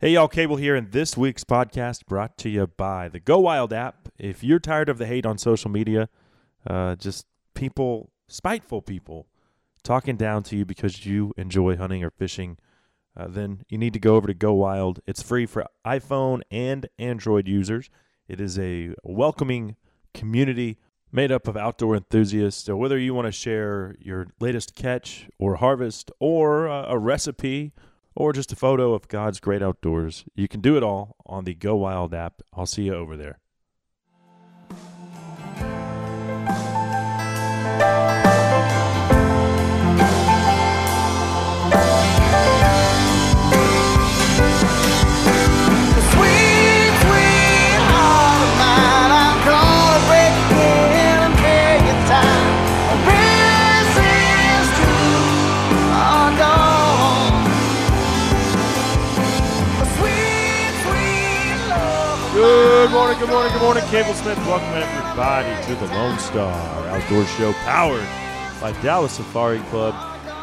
Hey, y'all, Cable here, and this week's podcast brought to you by the Go Wild app. If you're tired of the hate on social media, uh, just people, spiteful people, talking down to you because you enjoy hunting or fishing, uh, then you need to go over to Go Wild. It's free for iPhone and Android users. It is a welcoming community made up of outdoor enthusiasts. So, whether you want to share your latest catch or harvest, or uh, a recipe, or just a photo of God's great outdoors. You can do it all on the Go Wild app. I'll see you over there. Good morning, good morning. Cable Smith, welcome everybody to the Lone Star Outdoor Show powered by Dallas Safari Club.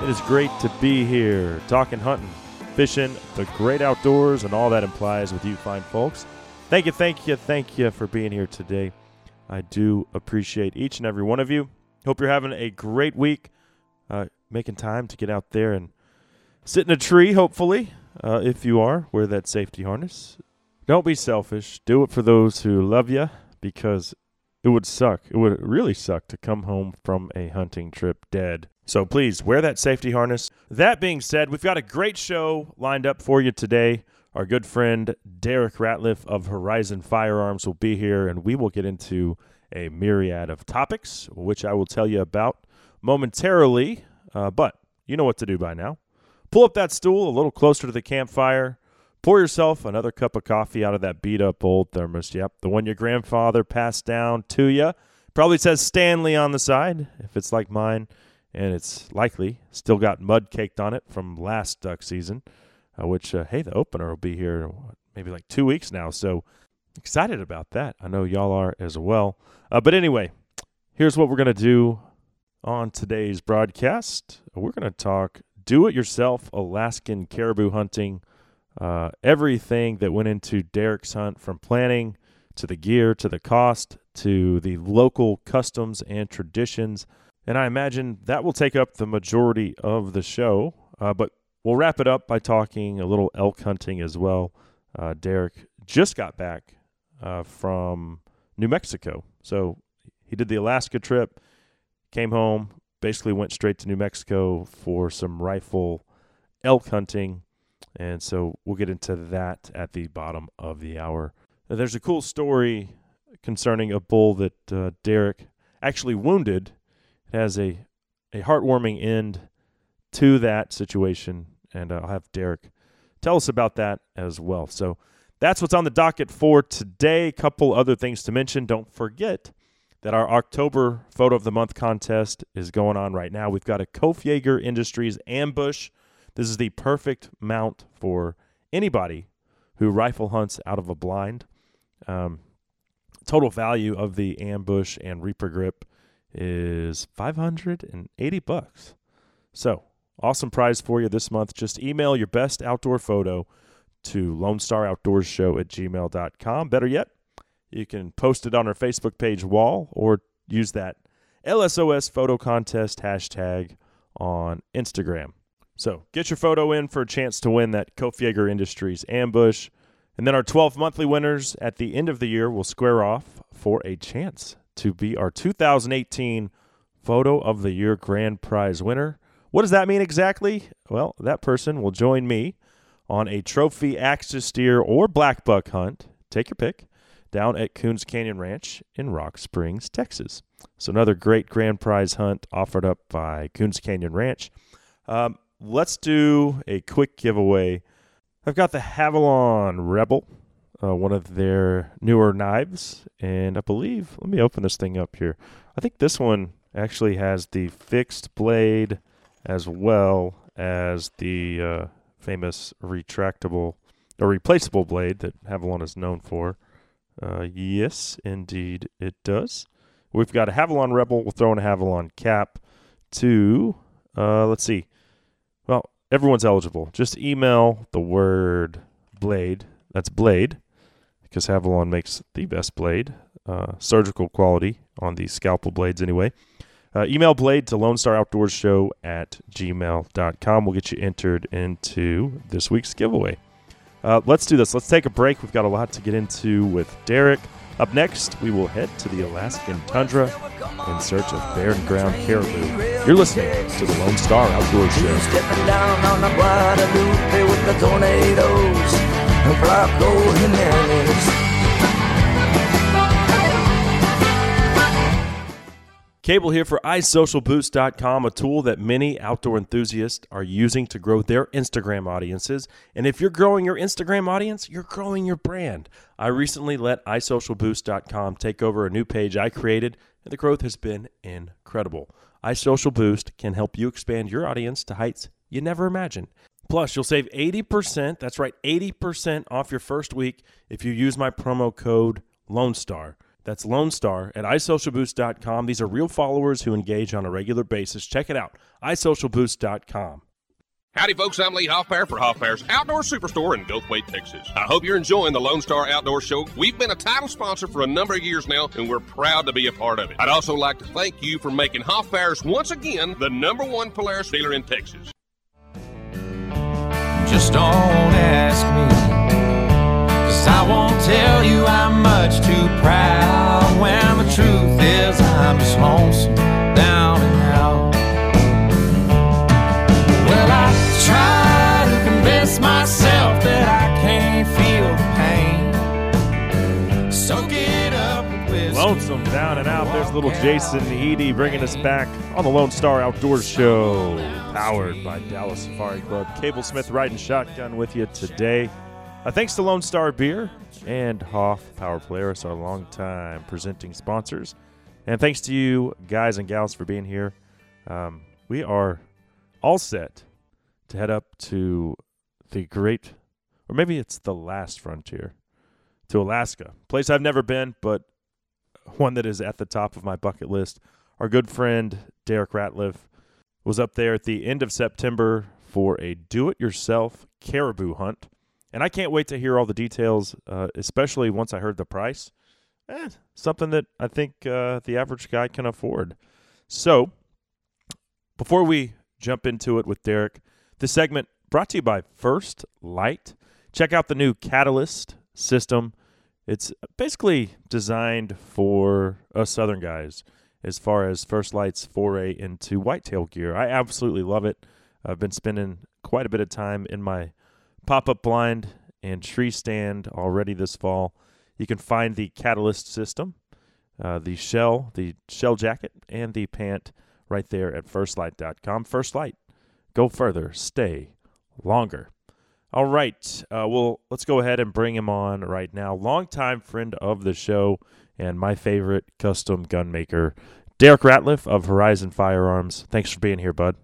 It is great to be here talking hunting, fishing, the great outdoors, and all that implies with you fine folks. Thank you, thank you, thank you for being here today. I do appreciate each and every one of you. Hope you're having a great week, uh, making time to get out there and sit in a tree, hopefully. Uh, if you are, wear that safety harness. Don't be selfish. Do it for those who love you because it would suck. It would really suck to come home from a hunting trip dead. So please wear that safety harness. That being said, we've got a great show lined up for you today. Our good friend Derek Ratliff of Horizon Firearms will be here, and we will get into a myriad of topics, which I will tell you about momentarily. Uh, but you know what to do by now. Pull up that stool a little closer to the campfire. Pour yourself another cup of coffee out of that beat up old thermos. Yep, the one your grandfather passed down to you. Probably says Stanley on the side, if it's like mine, and it's likely still got mud caked on it from last duck season, uh, which, uh, hey, the opener will be here maybe like two weeks now. So excited about that. I know y'all are as well. Uh, but anyway, here's what we're going to do on today's broadcast. We're going to talk do it yourself Alaskan caribou hunting uh, everything that went into Derek's hunt from planning to the gear to the cost to the local customs and traditions. And I imagine that will take up the majority of the show. Uh, but we'll wrap it up by talking a little elk hunting as well. Uh, Derek just got back uh, from New Mexico. So he did the Alaska trip, came home, basically went straight to New Mexico for some rifle elk hunting. And so we'll get into that at the bottom of the hour. Now, there's a cool story concerning a bull that uh, Derek actually wounded. It has a, a heartwarming end to that situation. And I'll have Derek tell us about that as well. So that's what's on the docket for today. Couple other things to mention. Don't forget that our October Photo of the Month contest is going on right now. We've got a Kopfjäger Industries ambush. This is the perfect mount for anybody who rifle hunts out of a blind. Um, total value of the ambush and Reaper grip is 580 bucks. So, awesome prize for you this month. Just email your best outdoor photo to Lone Star Outdoors Show at gmail.com. Better yet, you can post it on our Facebook page wall or use that LSOS photo contest hashtag on Instagram. So get your photo in for a chance to win that Kopfjäger Industries ambush. And then our 12 monthly winners at the end of the year will square off for a chance to be our 2018 Photo of the Year Grand Prize winner. What does that mean exactly? Well, that person will join me on a trophy axis deer or black buck hunt. Take your pick down at Coons Canyon Ranch in Rock Springs, Texas. So another great grand prize hunt offered up by Coons Canyon Ranch. Um, let's do a quick giveaway. I've got the Havalon Rebel, uh, one of their newer knives, and I believe, let me open this thing up here. I think this one actually has the fixed blade as well as the uh, famous retractable or replaceable blade that Havalon is known for. Uh, yes, indeed, it does. We've got a Havalon Rebel. We'll throw in a Havalon cap to, uh, let's see. Well, everyone's eligible. Just email the word Blade. That's Blade, because Havalon makes the best blade, uh, surgical quality on these scalpel blades anyway. Uh, email Blade to Lone Star Outdoors Show at gmail.com. We'll get you entered into this week's giveaway. Uh, let's do this. Let's take a break. We've got a lot to get into with Derek. Up next, we will head to the Alaskan tundra in search of barren ground caribou. You're listening to the Lone Star Outdoors Show. Stepping down on the Guadalupe with the tornadoes and Flaco Jimenez. Cable here for iSocialBoost.com, a tool that many outdoor enthusiasts are using to grow their Instagram audiences. And if you're growing your Instagram audience, you're growing your brand. I recently let iSocialBoost.com take over a new page I created, and the growth has been incredible. iSocialBoost can help you expand your audience to heights you never imagined. Plus, you'll save 80%, that's right, 80% off your first week if you use my promo code Lone Star. That's Lone Star at iSocialBoost.com. These are real followers who engage on a regular basis. Check it out, iSocialBoost.com. Howdy, folks. I'm Lee Hoffpauir for Hoffpauir's Outdoor Superstore in Goldthwaite, Texas. I hope you're enjoying the Lone Star Outdoor Show. We've been a title sponsor for a number of years now, and we're proud to be a part of it. I'd also like to thank you for making Hoffpauir's once again the number one Polaris dealer in Texas. Just don't ask me. Cause I won't tell you I'm much too proud. When the truth is, I'm just lonesome down and out. Well, I try to convince myself that I can't feel pain. Soak it up with. Lonesome down and out. There's little Jason Eady bringing us back on the Lone Star Outdoors Show, powered by Dallas Safari Club. Cable Smith riding shotgun with you today. Uh, thanks to Lone Star Beer and Hoffpauir Polaris, our longtime presenting sponsors. And thanks to you guys and gals for being here. Um, we are all set to head up to the great, or maybe it's the last frontier, to Alaska. Place I've never been, but one that is at the top of my bucket list. Our good friend Derek Ratliff was up there at the end of September for a do it yourself caribou hunt. And I can't wait to hear all the details, uh, especially once I heard the price. Eh, something that I think uh, the average guy can afford. So, before we jump into it with Derek, this segment brought to you by First Light. Check out the new Catalyst system. It's basically designed for us Southern guys as far as First Light's foray into whitetail gear. I absolutely love it. I've been spending quite a bit of time in my pop up blind and tree stand already this fall. You can find the Catalyst system, uh, the shell, the shell jacket, and the pant right there at firstlight.com. First Light, go further, stay longer. All right, uh, well, let's go ahead and bring him on right now. Longtime friend of the show and my favorite custom gun maker, Derek Ratliff of Horizon Firearms. Thanks for being here, bud.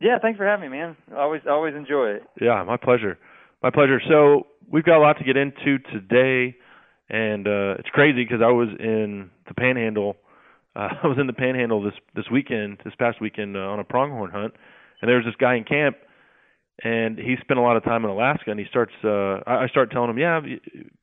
Yeah, thanks for having me, man. Always, always enjoy it. Yeah, my pleasure. My pleasure. So we've got a lot to get into today, and uh, it's crazy because I was in the Panhandle. Uh, I was in the Panhandle this this weekend, this past weekend uh, on a pronghorn hunt, and there was this guy in camp, and he spent a lot of time in Alaska, and he starts. Uh, I, I start telling him, yeah,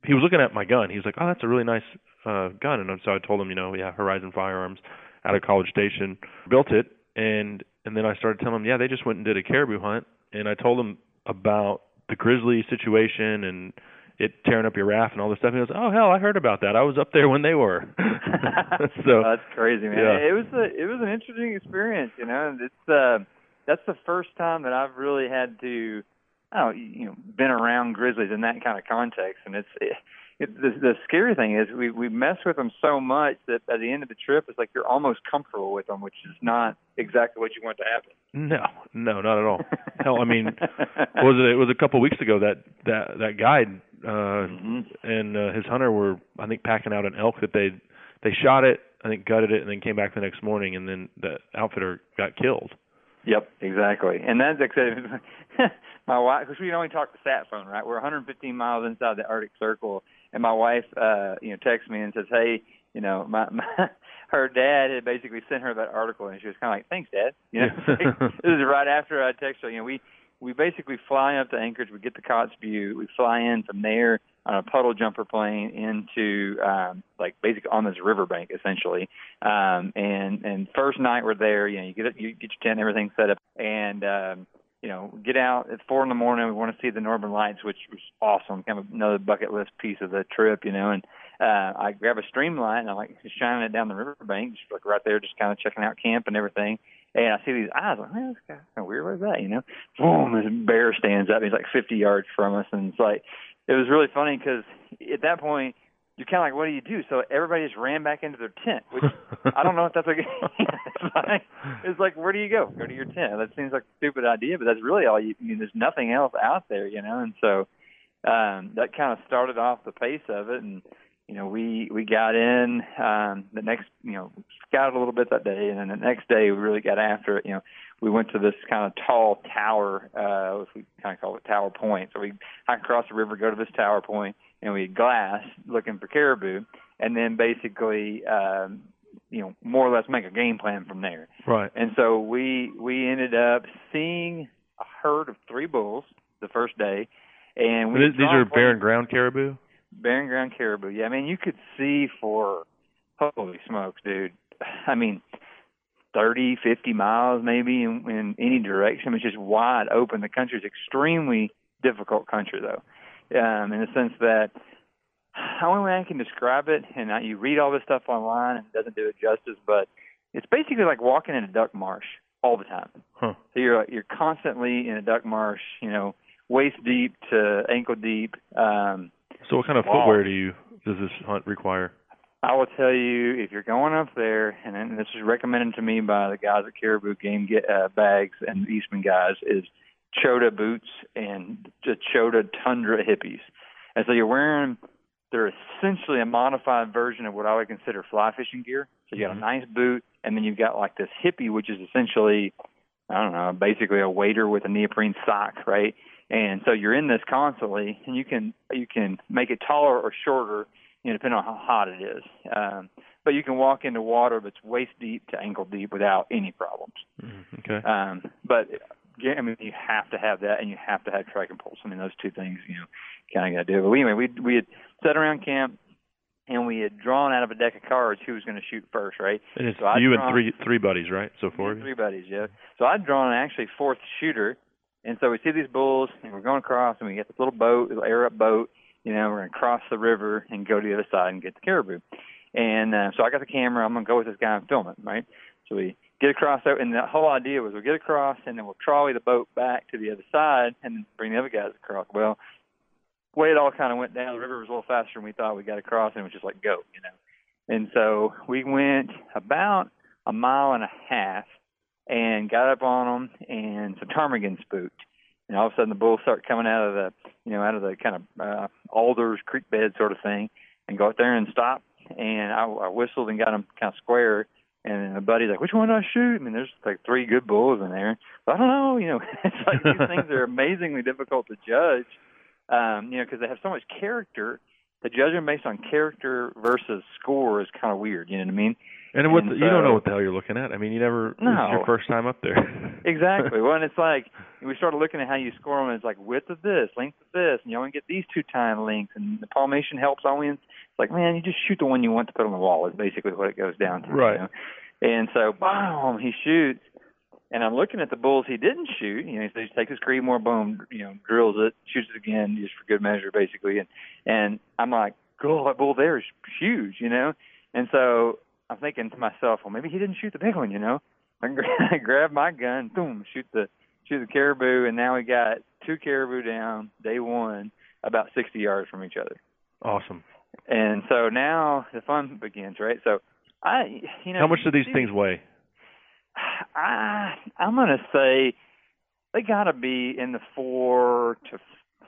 he was looking at my gun. He was like, oh, that's a really nice uh, gun, and so I told him, you know, yeah, Horizon Firearms out of College Station built it, and and then I started telling him, yeah, they just went and did a caribou hunt, and I told him about the grizzly situation and it tearing up your raft and all this stuff. And he goes, "Oh hell, I heard about that. I was up there when they were." so that's crazy, man. yeah. It was a, it was an interesting experience, you know. It's uh, that's the first time that I've really had to, I don't know, you know, been around grizzlies in that kind of context. And it's it, it, the the scary thing is we we mess with them so much that at the end of the trip, it's like you're almost comfortable with them, which is not exactly what you want to happen. no, no, not at all. hell, I mean, was it? It was a couple of weeks ago that that that guide uh, Mhm. and uh, his hunter were, I think, packing out an elk that they they shot it, I think, gutted it, and then came back the next morning, and then the outfitter got killed. Yep, exactly. And that's said, my wife, because we can only talk the sat phone, right? We're 115 miles inside the Arctic Circle, and my wife, uh, you know, texts me and says, "Hey, you know, my, my her dad had basically sent her that article, and she was kind of like, "Thanks, Dad." You know, this is right after I texted her. You know, we we basically fly up to Anchorage. We get to Kotzebue. We fly in from there on a puddle jumper plane into um, like basically on this riverbank essentially. Um, and and first night we're there. You know, you get you get your tent, everything set up, and um, you know, get out at four in the morning. We want to see the Northern Lights, which was awesome. Kind of another bucket list piece of the trip, you know. And uh, I grab a streamlight and I'm like just shining it down the riverbank, just like right there, just kind of checking out camp and everything. And I see these eyes, like, man, this guy's kind of weird. Where's that? You know, boom, this bear stands up. He's like 50 yards from us, and it's like, it was really funny because at that point you're kind of like, what do you do? So everybody just ran back into their tent, which I don't know if that's like, it's like, it's like, where do you go? Go to your tent. That seems like a stupid idea, but that's really all you, I mean, there's nothing else out there, you know? And so, um, that kind of started off the pace of it. And, you know, we, we got in, um, the next, you know, scouted a little bit that day. And then the next day we really got after it. You know, we went to this kind of tall tower, uh, which we kind of call it Tower Point. So we hike across the river, go to this tower point, and we had glass looking for caribou, and then basically, um, you know, more or less make a game plan from there. Right. And so we we ended up seeing a herd of three bulls the first day, and we These, these are barren ground caribou. barren ground caribou. Yeah, I mean, you could see for holy smokes, dude. I mean, thirty, fifty miles maybe in, in any direction. It's just wide open. The country's extremely difficult country, though, um, in the sense that the only way I can describe it, and I, you read all this stuff online and it doesn't do it justice, but it's basically like walking in a duck marsh all the time. Huh. So you're you're constantly in a duck marsh, you know, waist deep to ankle deep. Um, So what kind of footwear do you does this hunt require? I will tell you if you're going up there, and this is recommended to me by the guys at Caribou Game Get, uh, Bags and Eastman guys, is Chota boots and the Chota Tundra hippies. And so you're wearing, they're essentially a modified version of what I would consider fly fishing gear. So you got a nice boot, and then you've got like this hippie, which is essentially, I don't know, basically a wader with a neoprene sock, right? And so you're in this constantly, and you can you can make it taller or shorter, you know, depending on how hot it is. Um, but you can walk into water that's waist deep to ankle deep without any problems. Mm, okay. Um, but I mean, you have to have that, and you have to have trekking poles. I mean, those two things, you know, kind of got to do. It. But anyway, we we had sat around camp, and we had drawn out of a deck of cards who was going to shoot first, right? And it's So I'd you and three three buddies, right? So four. Three buddies, yeah. So I'd drawn actually fourth shooter, and so we see these bulls, and we're going across, and we get this little boat, little air up boat. You know, we're going to cross the river and go to the other side and get the caribou. And uh, so I got the camera. I'm going to go with this guy and film it, right? So we get across there, and the whole idea was we'll get across, and then we'll trolley the boat back to the other side, and bring the other guys across. Well, the way it all kind of went down, the river was a little faster than we thought. We got across, and it was just like go, you know. And so we went about a mile and a half and got up on them, and some ptarmigan spooked. And all of a sudden, the bulls start coming out of the, you know, out of the kind of uh, alders, creek bed sort of thing, and go out there and stop. And I, I whistled and got them kind of square. And the buddy's like, "Which one do I shoot?" I mean, there's like three good bulls in there. But I don't know, you know. it's like these things are amazingly difficult to judge, um, you know, because they have so much character. The them based on character versus score is kind of weird. You know what I mean? And what And the, you don't know what the hell you're looking at. I mean, you never. This is your first time up there. Exactly. well, and it's like we started looking at how you score them. And It's like width of this, length of this, and you only get these two tine lengths, and the palmation helps only. in- like, man, you just shoot the one you want to put on the wall. Is basically what it goes down to. Right. You know? And so, boom, he shoots, and I'm looking at the bulls he didn't shoot. You know, so he takes his Creedmoor, boom, you know, drills it, shoots it again, just for good measure, basically. And and I'm like, God, that bull there is huge, you know. And so I'm thinking to myself, well, maybe he didn't shoot the big one, you know. I gra- grab my gun, boom, shoot the shoot the caribou, and now we got two caribou down day one, about 60 yards from each other. awesome. And so now the fun begins, right? So I, you know, How much do these things weigh? I I'm gonna say they gotta be in the four to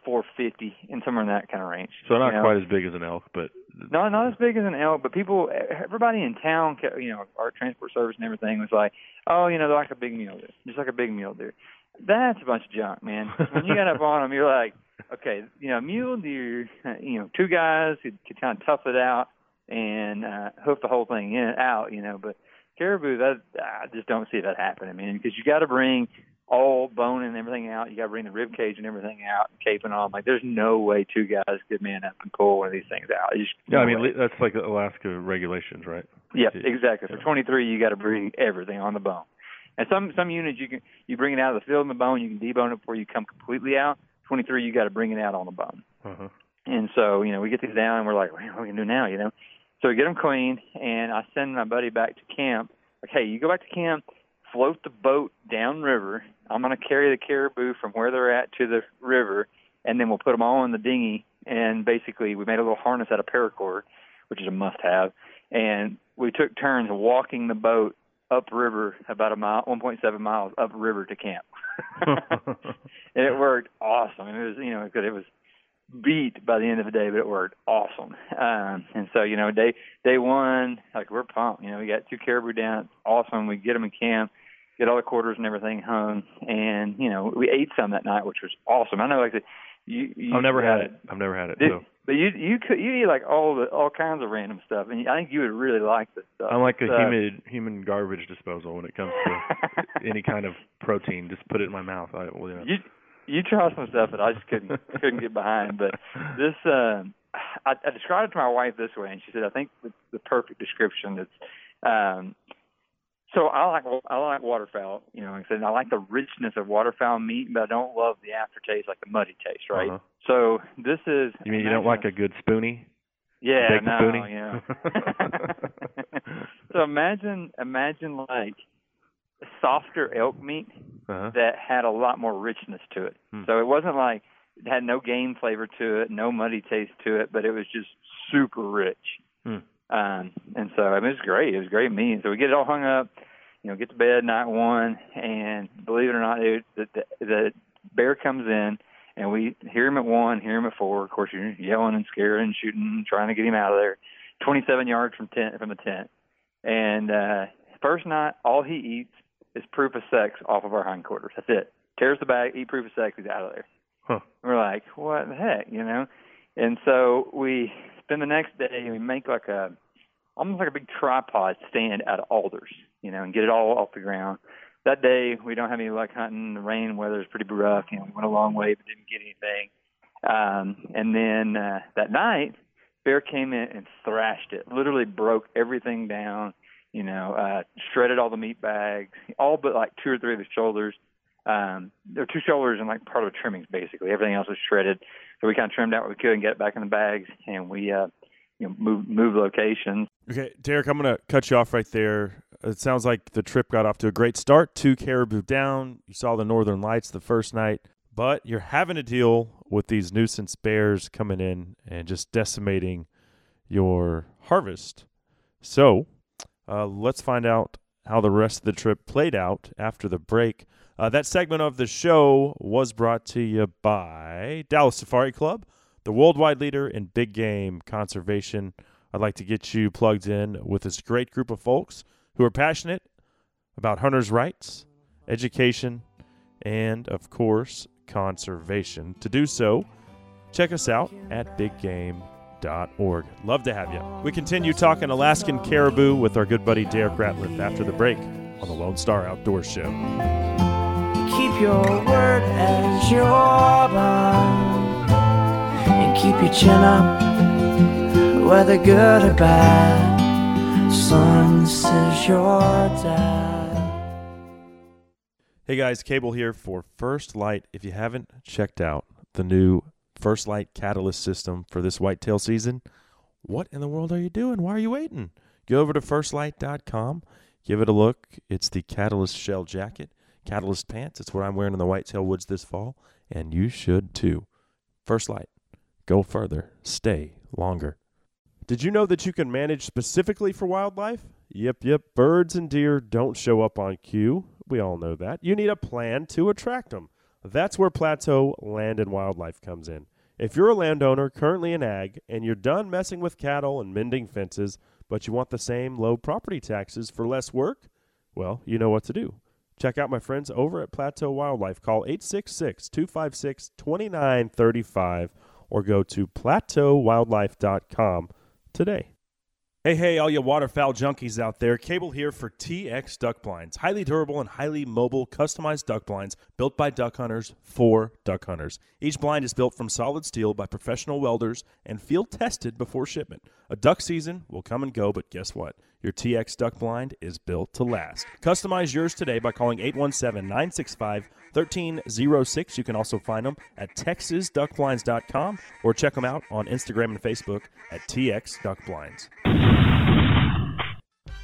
four fifty, in somewhere in that kind of range. So not you know? quite as big as an elk, but No, not as big as an elk, but people, everybody in town, ca- you know, our transport service and everything was like, oh, you know, they're like a big mule deer, just like a big mule deer. That's a bunch of junk, man. when you get up on them, you're like, okay, you know, mule deer, uh, you know, two guys who could kind of tough it out and uh, hoof the whole thing in out, you know, but caribou, that I just don't see that happening, man, because you got to bring all bone and everything out. You got to bring the rib cage and everything out, and caping on. Like, there's no way two guys could man up and pull one of these things out. Just, Yeah, no I mean way. that's like Alaska regulations, right? Yeah, Yeah. exactly. For 23, you got to bring everything on the bone. And some some units you can you bring it out of the field in the bone, you can debone it before you come completely out. 23, you got to bring it out on the bone. Uh-huh. And so you know we get these down and we're like, well, what are we gonna do now? You know, so we get them cleaned and I send my buddy back to camp. Like, hey, you go back to camp, float the boat downriver. I'm gonna carry the caribou from where they're at to the river, and then we'll put them all in the dinghy. And basically, we made a little harness out of paracord, which is a must-have. And we took turns walking the boat upriver about a mile, 1.7 miles upriver to camp. and it worked awesome. And it was, you know, good. It was beat by the end of the day, but it worked awesome. Um, and so, you know, day day one, like we're pumped. You know, we got two caribou down. It's awesome. We get them in camp, get all the quarters and everything hung, and you know, we ate some that night, which was awesome. I know, like the, you, you I've never had it. I've never had it. Did, So but you you could you eat like all the all kinds of random stuff, and I think you would really like this stuff. I'm like a uh, human human garbage disposal when it comes to any kind of protein. Just put it in my mouth. I, well, you know. you you try some stuff that I just couldn't couldn't get behind. But this, uh, I, I described it to my wife this way, and she said, "I think it's the perfect description." It's um, so I like I like waterfowl. You know, like I said I like the richness of waterfowl meat, but I don't love the aftertaste, like the muddy taste, right? Uh-huh. So this is. You mean you don't like a good spoonie? yeah, no, spoonie? yeah. so imagine imagine like softer elk meat Uh-huh. that had a lot more richness to it. Hmm. So it wasn't like it had no game flavor to it, no muddy taste to it, but it was just super rich. Hmm. Um, and so I mean, it was great. It was great meat. So we get it all hung up, you know, get to bed night one, and believe it or not, dude, the, the, the bear comes in, and we hear him at one, hear him at four. Of course, you're yelling and scaring and shooting, trying to get him out of there. 27 yards from tent from the tent, and uh, first night, all he eats is proof of sex off of our hindquarters. That's it. Tears the bag, eat proof of sex, he's out of there. Huh. We're like, what the heck, you know? And so we spend the next day we make like a almost like a big tripod stand out of alders, you know, and get it all off the ground. That day we don't have any luck hunting. The rain weather is pretty rough. You know, we went a long way but didn't get anything. Um, and then uh, that night, bear came in and thrashed it. Literally broke everything down. You know, uh, shredded all the meat bags, all but like two or three of the shoulders. Um, there were two shoulders and like part of the trimmings basically. Everything else was shredded. So we kind of trimmed out what we could and get it back in the bags, and we uh, you know move move locations. Okay, Derek, I'm to cut you off right there. It sounds like the trip got off to a great start. Two caribou down. You saw the northern lights the first night, but you're having to deal with these nuisance bears coming in and just decimating your harvest. So, uh, let's find out how the rest of the trip played out after the break. Uh, that segment of the show was brought to you by Dallas Safari Club, the worldwide leader in big game conservation. I'd like to get you plugged in with this great group of folks who are passionate about hunters' rights, education, and, of course, conservation. To do so, check us out at biggame.org. Love to have you. We continue talking Alaskan caribou with our good buddy Derek Ratliff after the break on the Lone Star Outdoor Show. Keep your word as your bond. And keep your chin up, whether good or bad. This is your dad. Hey guys, Cable here for First Light. If you haven't checked out the new First Light catalyst system for this whitetail season, what in the world are you doing? Why are you waiting? Go over to firstlight.com, give it a look. It's the Catalyst shell jacket, Catalyst pants. It's what I'm wearing in the whitetail woods this fall, and you should too. First Light. Go further. Stay longer. Did you know that you can manage specifically for wildlife? Yep, yep. Birds and deer don't show up on cue. We all know that. You need a plan to attract them. That's where Plateau Land and Wildlife comes in. If you're a landowner currently in ag and you're done messing with cattle and mending fences, but you want the same low property taxes for less work, well, you know what to do. Check out my friends over at Plateau Wildlife. Call 866 256 2935 or go to plateauwildlife.com today. Hey, hey, all you waterfowl junkies out there. Cable here for TX Duck Blinds. Highly durable and highly mobile, customized duck blinds built by duck hunters for duck hunters. Each blind is built from solid steel by professional welders and field tested before shipment. A duck season will come and go, but guess what? Your TX Duck Blind is built to last. Customize yours today by calling 817 965 1306. You can also find them at texasduckblinds.com or check them out on Instagram and Facebook at TX Duck Blinds.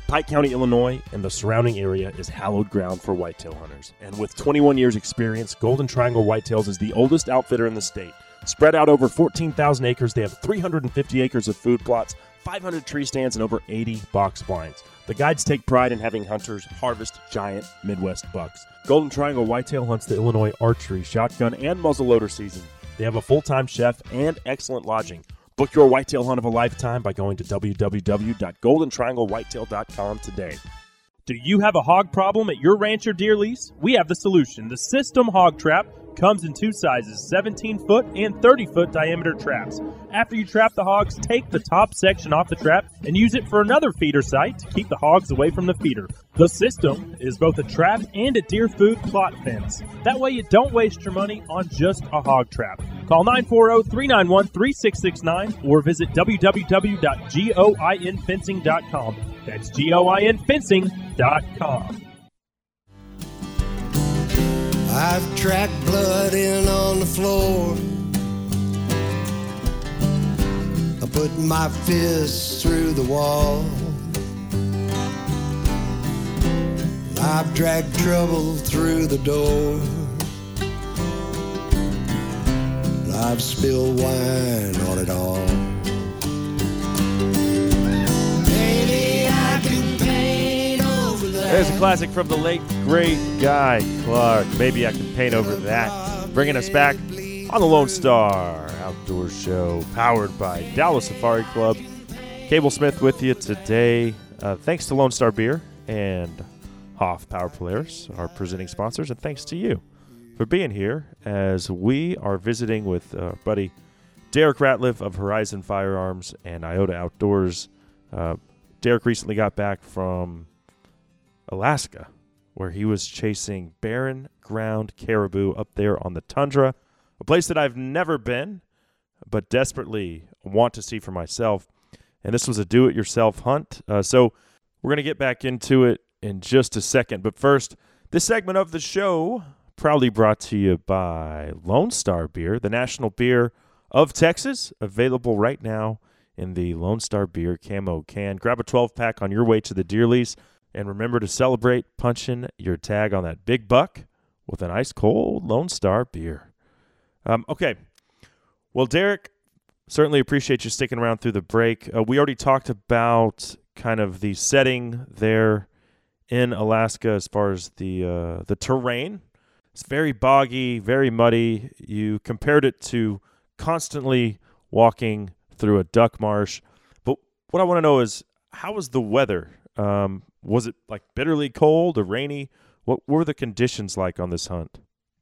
Pike County, Illinois, and the surrounding area is hallowed ground for whitetail hunters. And with 21 years' experience, Golden Triangle Whitetails is the oldest outfitter in the state. Spread out over 14,000 acres, they have 350 acres of food plots, 500 tree stands, and over 80 box blinds. The guides take pride in having hunters harvest giant Midwest bucks. Golden Triangle Whitetail hunts the Illinois archery, shotgun, and muzzleloader season. They have a full time chef and excellent lodging. Book your whitetail hunt of a lifetime by going to www.goldentrianglewhitetail.com today. Do you have a hog problem at your ranch or deer lease? We have the solution. The System Hog Trap comes in two sizes 17 foot and 30 foot diameter traps. After you trap the hogs, take the top section off the trap and use it for another feeder site to keep the hogs away from the feeder. The system is both a trap and a deer food plot fence. That way you don't waste your money on just a hog trap. Call 940-391-3669 or visit www.goinfencing.com. That's goinfencing.com. I've tracked blood in on the floor. I put my fists through the wall. I've dragged trouble through the door. I've spilled wine on it all. There's a classic from the late, great Guy Clark. Maybe I can paint over that. Bringing us back on the Lone Star Outdoor Show, powered by Dallas Safari Club. Cable Smith with you today. Uh, thanks to Lone Star Beer and Hoffpauir Polaris, our presenting sponsors, and thanks to you for being here as we are visiting with uh, buddy Derek Ratliff of Horizon Firearms and Iota Outdoors. Uh, Derek recently got back from Alaska, where he was chasing barren ground caribou up there on the tundra, a place that I've never been, but desperately want to see for myself. And this was a do it yourself hunt. Uh, so we're going to get back into it in just a second. But first, this segment of the show proudly brought to you by Lone Star Beer, the national beer of Texas, available right now in the Lone Star Beer camo can. Grab a 12 pack on your way to the deer lease. And remember to celebrate punching your tag on that big buck with an ice cold Lone Star beer. Um, okay. Well, Derek, certainly appreciate you sticking around through the break. Uh, we already talked about kind of the setting there in Alaska as far as the uh, the terrain. It's very boggy, very muddy. You compared it to constantly walking through a duck marsh. But what I want to know is how was the weather? Um, was it like bitterly cold or rainy? What were the conditions like on this hunt?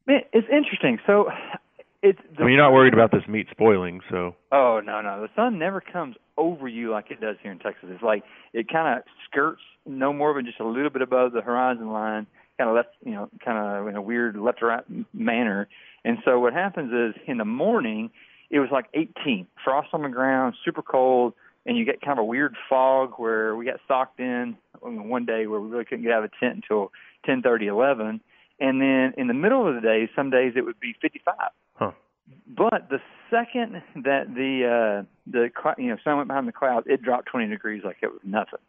Man, it's interesting. So, it's. The, I mean, you're not worried about this meat spoiling, so. Oh no, no, the sun never comes over you like it does here in Texas. It's like it kind of skirts no more than just a little bit above the horizon line, kind of left, you know, kind of in a weird left to right manner. And so what happens is in the morning, it was like 18, frost on the ground, super cold, and you get kind of a weird fog where we got socked in one day where we really couldn't get out of the tent until 10:30, 11. And then in the middle of the day, some days it would be 55. Huh. But the second that the uh, the you know sun went behind the clouds, it dropped 20 degrees like it was nothing.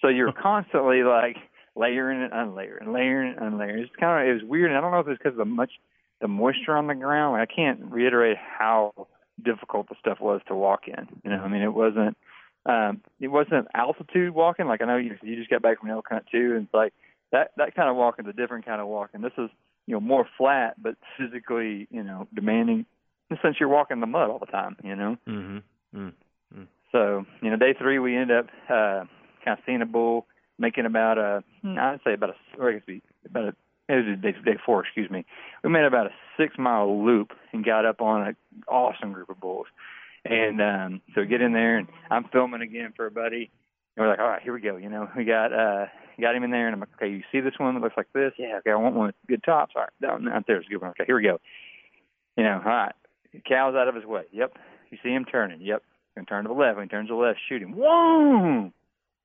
So you're constantly like layering and unlayering, layering and unlayering. It's kind of it was weird. And I don't know if it's because of the much the moisture on the ground. I can't reiterate how difficult the stuff was to walk in. You know, I mean, it wasn't um, it wasn't altitude walking. Like I know you you just got back from elk hunt too, and it's like that that kind of walking is a different kind of walking. This is you know more flat, but physically you know demanding. Since you're walking the mud all the time, you know. Mm-hmm. Mm-hmm. So you know, day three we end up uh, kind of seeing a bull, making about a I'd say about a or I guess be about a it was day, day four, excuse me. We made about a six mile loop and got up on an awesome group of bulls. And um so we get in there and I'm filming again for a buddy And we're like, all right, here we go. You know, we got uh got him in there, and I'm like, okay, you see this one that looks like this? Yeah, okay, I want one with good tops. All right, down out there's a good one. Okay, here we go. You know, all right, cow's out of his way. Yep. You see him turning. Yep. Gonna turn to the left. When he turns to the left, shoot him. Whoa!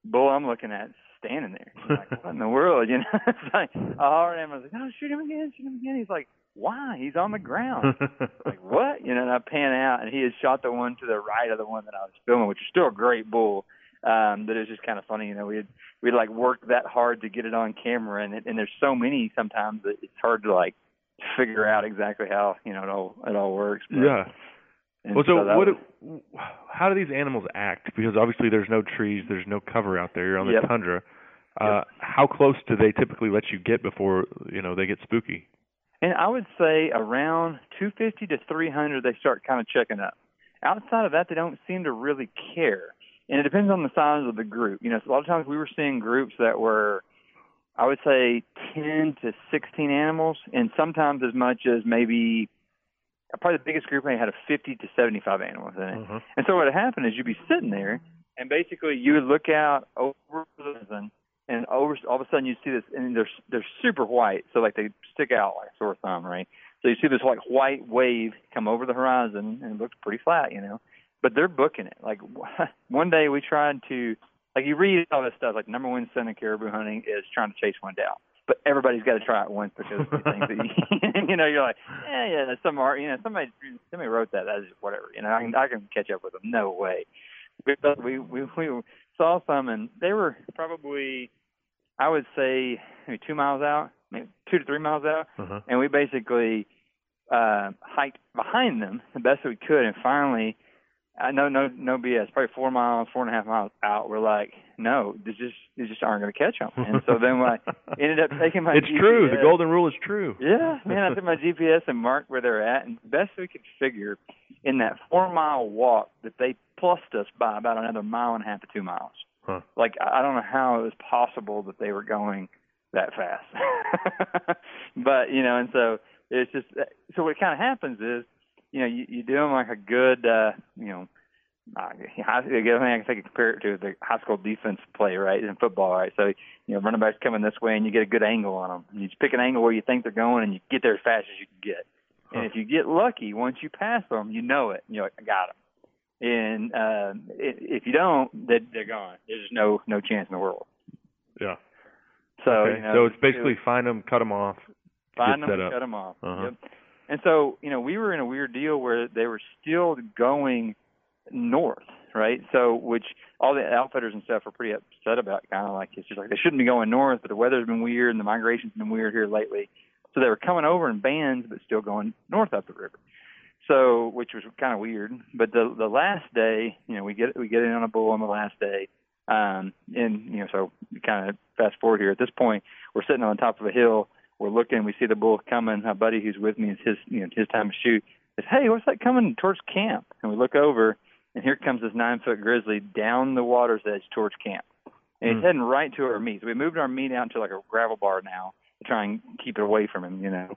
Bull I'm looking at standing there. I'm like, what in the world? You know, it's like I hollered at him. I was like, no, shoot him again, shoot him again. He's like, why? He's on the ground. like what? You know, and I pan out, and he had shot the one to the right of the one that I was filming, which is still a great bull. Um, but it was just kind of funny, you know. We had we like worked that hard to get it on camera, and it, and there's so many sometimes that it's hard to like figure out exactly how you know it all it all works. But, yeah. And Well, so that what? was- how do these animals act? Because obviously there's no trees, there's no cover out there. You're on the Yep. tundra. Uh, how close do they typically let you get before you know they get spooky? And I would say around 250 to 300, they start kind of checking up. Outside of that, they don't seem to really care. And it depends on the size of the group. You know, so a lot of times we were seeing groups that were, I would say, 10 to 16 animals, and sometimes as much as maybe, probably the biggest group may had a 50 to 75 animals in it. Uh-huh. And so what would happen is you'd be sitting there, and basically you would look out over the horizon, and over all of a sudden you see this, and they're they're super white, so like they stick out like a sore thumb, right? So you see this like white wave come over the horizon, and it looks pretty flat, you know. But they're booking it. Like one day we tried to, like you read all this stuff, like number one sin in caribou hunting is trying to chase one down. But everybody's got to try it once because you think that you, you know you're like, yeah, yeah, some art, you know, somebody somebody wrote that, that's whatever, you know, I can I can catch up with them, no way. We we we, we saw some, and they were probably, I would say, maybe two miles out, maybe two to three miles out, Uh-huh. and we basically uh hiked behind them the best we could, and finally. I know, no, no BS. Probably four miles, four and a half miles out. We're like, no, they just, they just aren't going to catch them. And so then I ended up taking my. it's true. The golden rule is true. Yeah, man, I took my GPS and marked where they're at, and best we could figure, in that four mile walk, that they plussed us by about another mile and a half to two miles. Huh. Like I I don't know how it was possible that they were going that fast, but you know, and so it's just uh, so what kind of happens is, you know, you, you do them like a good, uh, you know. Uh, the other thing I can think of compare it to is the high school defense play, right, in football, right? So, you know, running backs coming this way and you get a good angle on them. You just pick an angle where you think they're going and you get there as fast as you can get. And if you get lucky, once you pass them, you know it. You're like, I got them. And uh, if you don't, they, they're gone. There's no no chance in the world. Yeah. So, okay. you know, so it's basically find them, cut them off. find them, set up. cut them off. Uh-huh. Yep. And so, you know, we were in a weird deal where they were still going north, right? So, which all the outfitters and stuff are pretty upset about. Kind of like it's just like they shouldn't be going north, but the weather's been weird and the migration's been weird here lately. So they were coming over in bands, but still going north up the river. So, which was kind of weird. But the the last day, you know, we get we get in on a bull on the last day, um, and you know, so kind of fast forward here. At this point, we're sitting on top of a hill. We're looking. We see the bull coming. My buddy who's with me is his you know his time to shoot. Says, "Hey, what's that coming towards camp?" And we look over, and here comes this nine foot grizzly down the water's edge towards camp. And he's Hmm. heading right to our meat. So we moved our meat out to like a gravel bar now to try and keep it away from him, you know.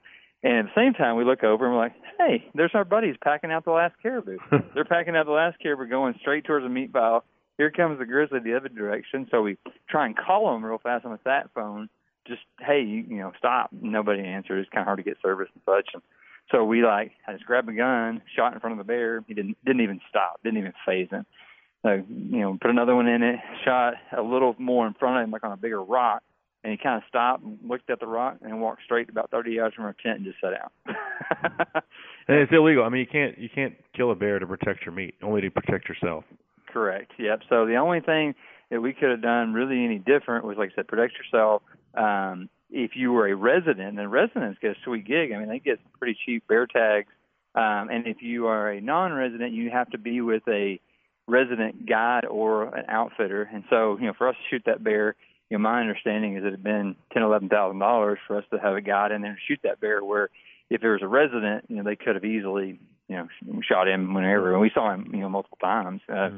And at the same time, we look over and we're like, hey, there's our buddies packing out the last caribou. They're packing out the last caribou going straight towards the meat pile. Here comes the grizzly the other direction. So we try and call them real fast on the sat phone. Just, hey, you, you know, stop. Nobody answered. It's kind of hard to get service and such. And so we like, I just grabbed a gun, shot in front of the bear. He didn't didn't even stop. Didn't even faze him. So you know, put another one in it. Shot a little more in front of him, like on a bigger rock. And he kind of stopped and looked at the rock and walked straight about 30 yards from our tent and just sat down. And it's illegal. I mean, you can't you can't kill a bear to protect your meat, only to protect yourself. Correct. Yep. So the only thing that we could have done really any different was, like I said, protect yourself. Um, if you were a resident, and residents get a sweet gig. I mean, they get pretty cheap bear tags. Um, and if you are a non-resident, you have to be with a resident guide or an outfitter. And so, you know, for us to shoot that bear, you know, my understanding is it had been ten, eleven thousand dollars for us to have a guide in there and shoot that bear. Where if there was a resident, you know, they could have easily, you know, shot him whenever. And we saw him, you know, multiple times. Uh,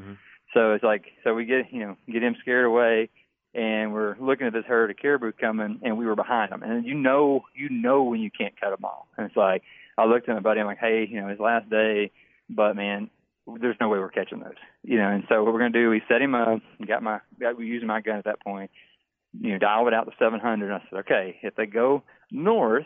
so it's like, so we get, you know, get him scared away, and we're looking at this herd of caribou coming, and we were behind them. And you know, you know when you can't cut them off. And it's like, I looked at my buddy, I'm like, hey, you know, his last day, but man, there's no way we're catching those. You know, and so what we're gonna do, we set him up, got my got we using my gun at that point, you know, dialed it out to seven hundred and I said, Okay, if they go north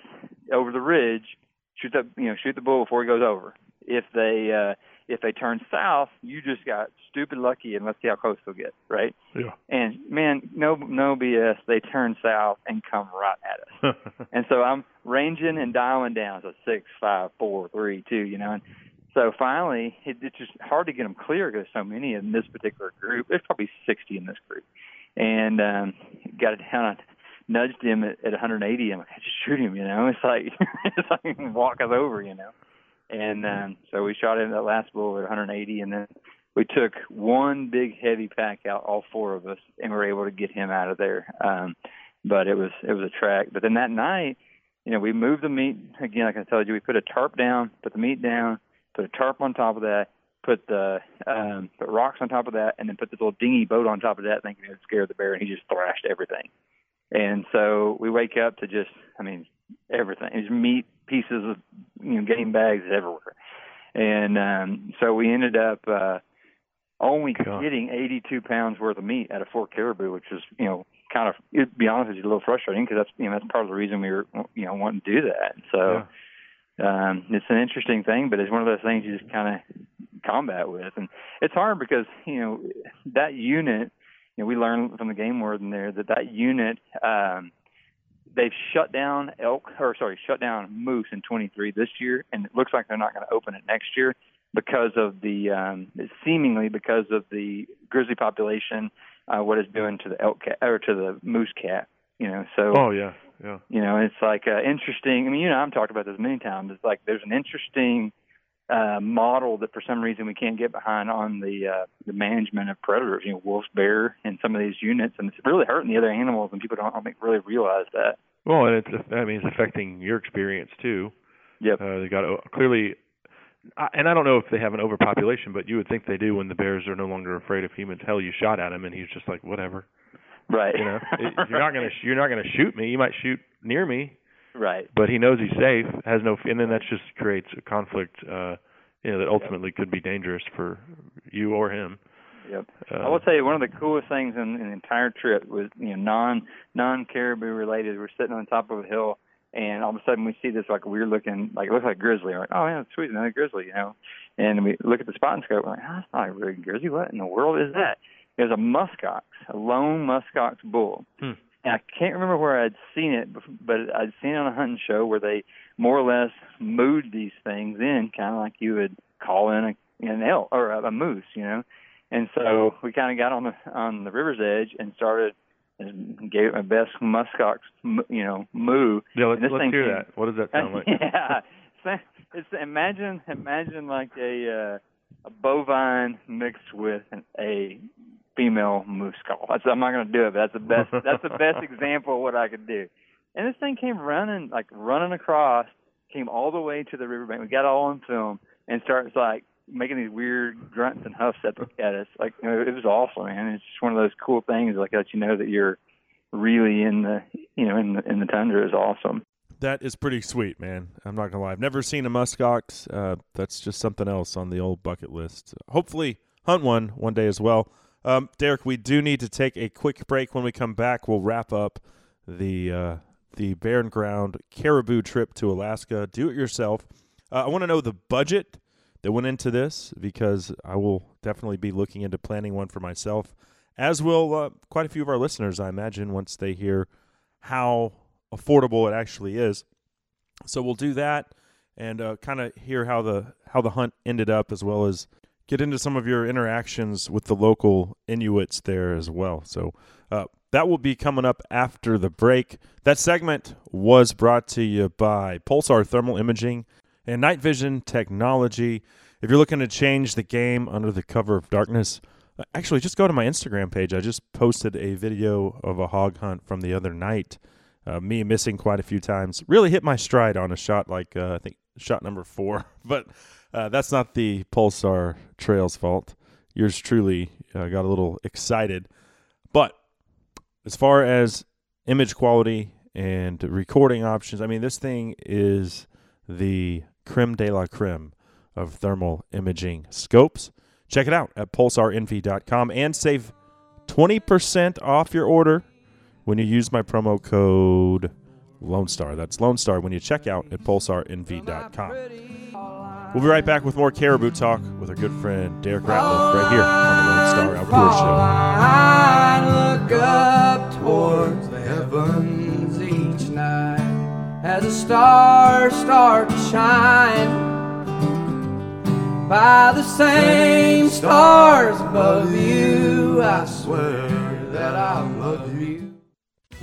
over the ridge, shoot the you know, shoot the bull before he goes over. If they uh if they turn south, you just got stupid lucky and let's see how close they'll get, right? Yeah. And man, no no BS, they turn south and come right at us. and so I'm ranging and dialing down. So six, five, four, three, two, you know. And so finally, it, it's just hard to get them clear because so many in this particular group. There's probably 60 in this group, and um, got it down. I nudged him at, at 180. I'm like, just shoot him, you know. It's like it's like walk us over, you know. And um, so we shot him that last bull at 180, and then we took one big heavy pack out, all four of us, and we were able to get him out of there. Um, but it was it was a track. But then that night, you know, we moved the meat again. Like I told you, we put a tarp down, put the meat down, put a tarp on top of that, put the um, put rocks on top of that, and then put this little dinghy boat on top of that, thinking it would scare the bear, and he just thrashed everything. And so we wake up to just, I mean, everything. It's meat pieces of, you know, game bags everywhere. And um, so we ended up uh, only God. getting 82 pounds worth of meat out of four caribou, which was, you know, kind of, to be honest with you, a little frustrating because that's, you know, that's part of the reason we were, you know, wanting to do that. So um, it's an interesting thing, but it's one of those things you just kind of combat with, and it's hard because you know that unit. You know, we learned from the game warden there that that unit um, they've shut down elk or sorry shut down moose in 23 this year, and it looks like they're not going to open it next year because of the um, seemingly because of the grizzly population, uh, what it's doing to the elk cat or to the moose cat. You know, so oh yeah, yeah. you know, it's like uh, interesting. I mean, you know, I've talked about this many times. It's like there's an interesting uh, model that for some reason we can't get behind on the uh, the management of predators. You know, wolf, bear, and some of these units, and it's really hurting the other animals, and people don't think, really realize that. Well, and it's I mean it's affecting your experience too. Yep. Uh, they got clearly, and I don't know if they have an overpopulation, but you would think they do when the bears are no longer afraid of humans. Hell, you shot at him, and he's just like whatever. Right. You know, It- you're not gonna you're not gonna shoot me. You might shoot near me, right. but he knows he's safe. Has no, and then that just creates a conflict. uh you know, that ultimately could be dangerous for you or him. Yep. Uh, I will tell you one of the coolest things in, in the entire trip was you know non non caribou related. We're sitting on top of a hill, and all of a sudden we see this like weird looking like it looks like grizzly. We're like, oh yeah, sweet, another grizzly, you know. And we look at the spot and scope. We're like, oh, that's not a really grizzly. What in the world is that? There's a muskox, a lone muskox bull. Hmm. And I can't remember where I'd seen it, but I'd seen it on a hunting show where they more or less mooed these things in, kind of like you would call in a, an elk or a, a moose, you know. And so we kind of got on the on the river's edge and started and gave my best muskox, you know, moo. yeah, let's, let's hear came- that. What does that sound like? yeah, it's, it's imagine imagine like a uh, a bovine mixed with an, a female moose call. That's, I'm not going to do it, but that's the best. That's the best example of what I could do. And this thing came running like running across, came all the way to the riverbank. We got all on film and starts like making these weird grunts and huffs at, at us. Like you know, it was awesome, man. It's just one of those cool things like that you know that you're really in the you know in the in the tundra is awesome. That is pretty sweet, man. I'm not gonna lie. I've never seen a muskox. Uh, that's just something else on the old bucket list. Hopefully, hunt one one day as well. Um, Derek, we do need to take a quick break. When we come back, we'll wrap up the uh, the Barren Ground Caribou trip to Alaska. Do it yourself. Uh, I want to know the budget that went into this because I will definitely be looking into planning one for myself, as will uh, quite a few of our listeners. I imagine once they hear how affordable it actually is. So we'll do that and uh, kind of hear how the how the hunt ended up, as well as get into some of your interactions with the local Inuits there as well. So uh, that will be coming up after the break. That segment was brought to you by Pulsar Thermal Imaging and Night Vision Technology. If you're looking to change the game under the cover of darkness, uh, actually just go to my Instagram page. I just posted a video of a hog hunt from the other night. Uh, me missing quite a few times. Really hit my stride on a shot like uh, I think shot number four, but uh, that's not the Pulsar Trails fault. Yours truly uh, got a little excited, but as far as image quality and recording options, I mean this thing is the creme de la creme of thermal imaging scopes. Check it out at pulsarnv.com and save 20% off your order when you use my promo code Lone Star. That's Lone Star when you check out at pulsarnv.com. We'll be right back with more Caribou Talk with our good friend Derek Ratliff right here on the Lone Star Outdoor Show. I look up towards the heavens each night as the stars start to shine. By the same stars above you, I swear that I love you.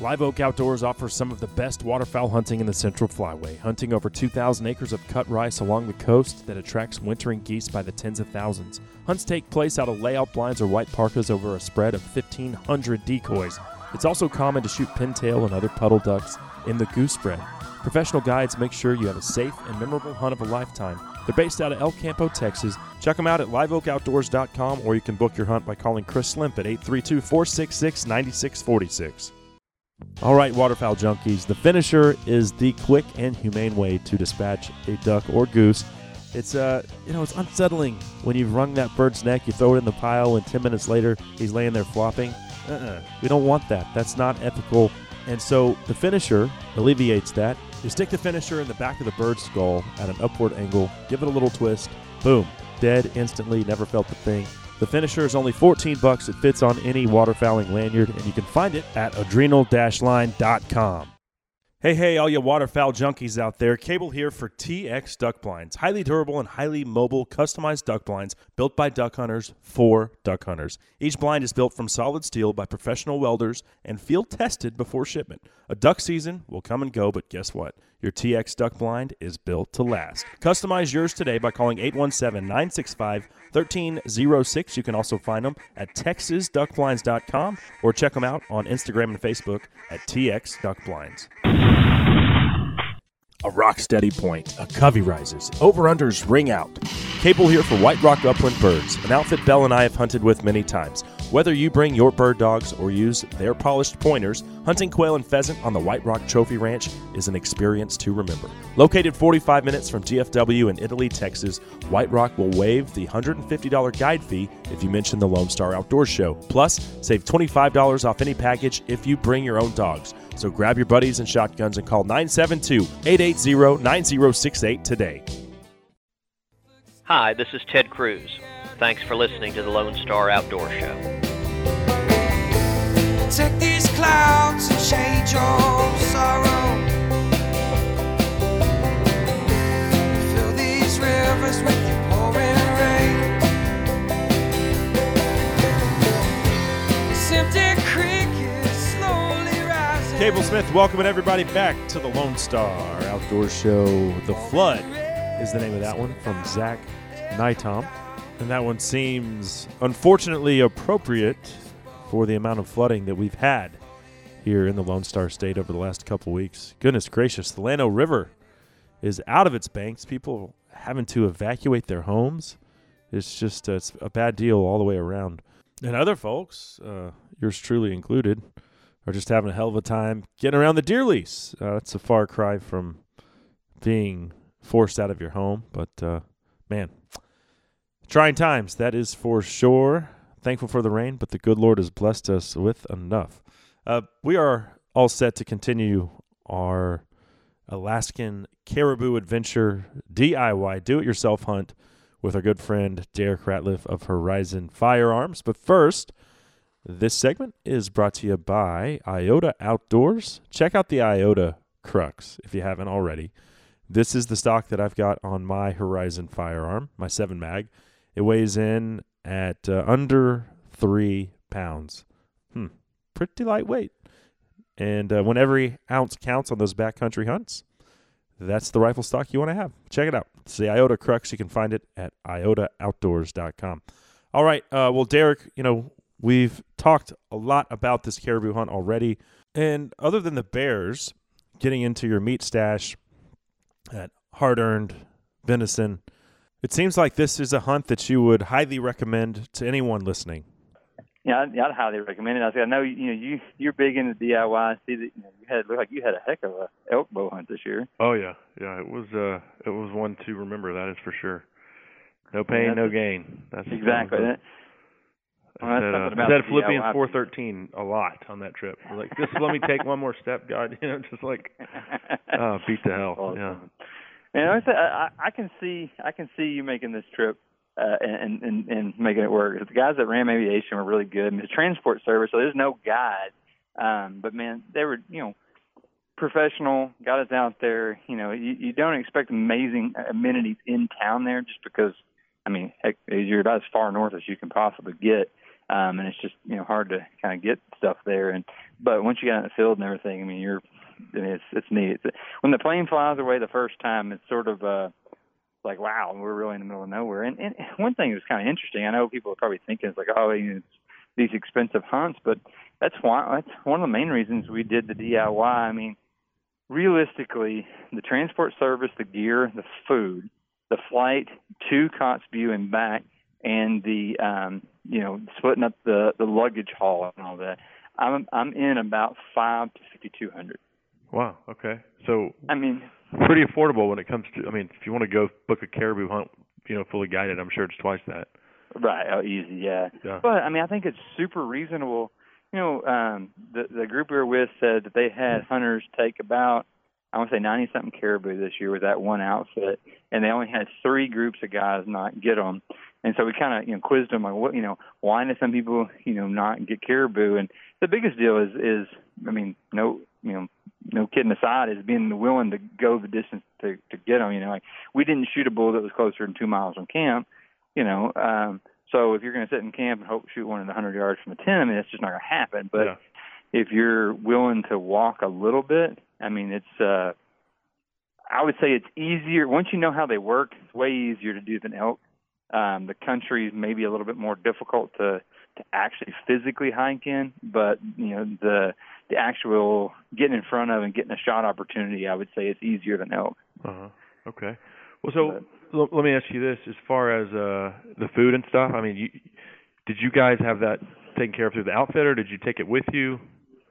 Live Oak Outdoors offers some of the best waterfowl hunting in the Central Flyway, hunting over 2,000 acres of cut rice along the coast that attracts wintering geese by the tens of thousands. Hunts take place out of layout blinds or white parkas over a spread of 1,500 decoys. It's also common to shoot pintail and other puddle ducks in the goose spread. Professional guides make sure you have a safe and memorable hunt of a lifetime. They're based out of El Campo, Texas. Check them out at liveoakoutdoors.com or you can book your hunt by calling Chris Slimp at 832 466 9646. All right, waterfowl junkies, the finisher is the quick and humane way to dispatch a duck or goose. It's uh, you know, it's unsettling when you've wrung that bird's neck, you throw it in the pile, and 10 minutes later he's laying there flopping. Uh-uh. We don't want that. That's not ethical. And so the finisher alleviates that. You stick the finisher in the back of the bird's skull at an upward angle, give it a little twist, boom, dead instantly, never felt the thing. The finisher is only 14 bucks. It fits on any waterfowling lanyard, and you can find it at adrenal-line.com. Hey, hey, all you waterfowl junkies out there. Cable here for TX Duck Blinds. Highly durable and highly mobile, customized duck blinds built by duck hunters for duck hunters. Each blind is built from solid steel by professional welders and field tested before shipment. A duck season will come and go, but guess what? Your TX Duck Blind is built to last. Customize yours today by calling 817 965 1306. You can also find them at texasduckblinds.com or check them out on Instagram and Facebook at TX Duck Blinds. A rock steady point, a covey rises, over unders ring out. Cable here for White Rock Upland Birds, an outfit Bell and I have hunted with many times. Whether you bring your bird dogs or use their polished pointers, hunting quail and pheasant on the White Rock Trophy Ranch is an experience to remember. Located 45 minutes from DFW in Italy, Texas, White Rock will waive the $150 guide fee if you mention the Lone Star Outdoor Show. Plus, save $25 off any package if you bring your own dogs. So grab your buddies and shotguns and call 972 880 9068 today. Hi, this is Ted Cruz. Thanks for listening to the Lone Star Outdoor Show. Take these clouds and shade your sorrow. Fill these rivers with the pouring rain. This empty creek is slowly rising. Cable Smith, welcoming everybody back to the Lone Star Outdoor Show. The Flood is the name of that one from Zach Nytomt. And that one seems unfortunately appropriate for the amount of flooding that we've had here in the Lone Star State over the last couple weeks. Goodness gracious, the Llano River is out of its banks. People having to evacuate their homes. It's just it's a bad deal all the way around. And other folks, uh, yours truly included, are just having a hell of a time getting around the deer lease. Uh, that's a far cry from being forced out of your home, but uh, man, trying times that is for sure. Thankful for the rain, but the good Lord has blessed us with enough. Uh, we are all set to continue our Alaskan caribou adventure DIY do-it-yourself hunt with our good friend Derek Ratliff of Horizon Firearms. But first, this segment is brought to you by Iota Outdoors. Check out the Iota Crux if you haven't already. This is the stock that I've got on my Horizon firearm, my 7 mag. It weighs in at uh, under three pounds. Hmm, pretty lightweight. And uh, when every ounce counts on those backcountry hunts, that's the rifle stock you want to have. Check it out. It's the Iota Crux. You can find it at iotaoutdoors.com. All right. Uh, well, Derek, you know, we've talked a lot about this caribou hunt already. And other than the bears, getting into your meat stash at hard earned venison, it seems like this is a hunt that you would highly recommend to anyone listening. Yeah, I'd, I'd highly recommend it. I, said, I know you know you you're big into DIY. I see that you, know, you had looked like you had a heck of a elk bow hunt this year. Oh yeah, yeah. It was uh, it was one to remember. That is for sure. No pain, Yeah, no that's- gain. That's Exactly. it. Well, that's said, uh, I said Philippians four thirteen a lot on that trip. Like, just let me take one more step, God. You know, just like, oh, beat the hell. Awesome. Yeah. And I, say, I, I can see I can see you making this trip uh, and, and and making it work. The guys at Ram Aviation were really good. I mean, the transport service, so there's no guide. Um, but man, they were you know professional, got us out there. You know, you, you don't expect amazing amenities in town there just because. I mean, heck, you're about as far north as you can possibly get, um, and it's just you know hard to kind of get stuff there. And but once you get out in the field and everything, I mean, you're I mean, it's it's neat. It's, when the plane flies away the first time, it's sort of uh like wow, we're really in the middle of nowhere. And, and one thing that's kind of interesting, I know people are probably thinking it's like oh, you know, it's these expensive hunts, but that's why that's one of the main reasons we did the DIY. I mean, realistically, the transport service, the gear, the food, the flight to Kotzebue and back, and the um, you know splitting up the the luggage haul and all that. I'm I'm in about five to fifty two hundred. Wow. Okay. So I mean, pretty affordable when it comes to. I mean, if you want to go book a caribou hunt, you know, fully guided, I'm sure it's twice that. right? Oh, easy, yeah. Yeah. But I mean, I think it's super reasonable. You know, um, the the group we were with said that they had hunters take about I want to say ninety something caribou this year with that one outfit, and they only had three groups of guys not get them. And so we kind of you know quizzed them like, what you know, why do some people you know not get caribou? And the biggest deal is is I mean, no you know, no kidding aside, is being willing to go the distance to to get them. You know, like we didn't shoot a bull that was closer than two miles from camp. You know, um, so if you're going to sit in camp and hope shoot one at 100 yards from a 10, I mean, that's just not going to happen. But yeah. if you're willing to walk a little bit, I mean, it's uh I would say it's easier once you know how they work. It's way easier to do than elk. Um, the country is maybe a little bit more difficult to to actually physically hike in, but you know the the actual getting in front of and getting a shot opportunity, I would say it's easier than elk. Uh-huh. Okay. Well, so l- let me ask you this: as far as uh the food and stuff, I mean, you, did you guys have that taken care of through the outfitter? did you take it with you?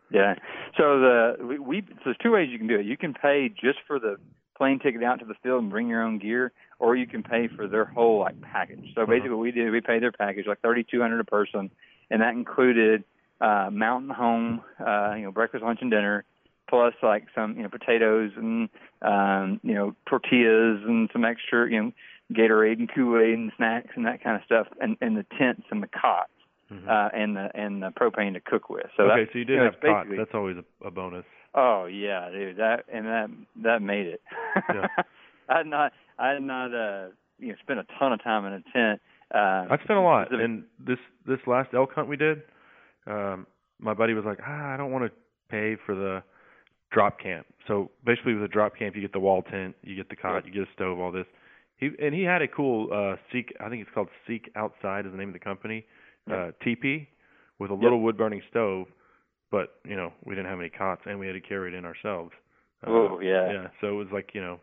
Yeah. So the we, we so there's two ways you can do it. You can pay just for the plane ticket out to the field and bring your own gear, or you can pay for their whole like package. So basically, what we did we paid their package like thirty two hundred a person, and that included uh mountain house, uh, you know, breakfast, lunch, and dinner, plus like some you know potatoes and um, you know tortillas and some extra you know Gatorade and Kool Aid and snacks and that kind of stuff, and and the tents and the cots. Mhm. Uh, and the and the propane to cook with. So okay, so you did you know, have cots. That's always a, a bonus. Oh yeah, dude. That and that that made it. Yeah. I had not I had not uh you know spent a ton of time in a tent. Uh I spent a lot, and this this last elk hunt we did, um, my buddy was like, ah, I don't want to pay for the drop camp. So basically, with a drop camp, you get the wall tent, you get the cot, you get a stove, all this. He and he had a cool uh Seek. I think it's called Seek Outside is the name of the company. Uh, teepee with a little wood burning stove, but you know we didn't have any cots, and we had to carry it in ourselves. Uh, Oh, yeah. Yeah. So it was like you know,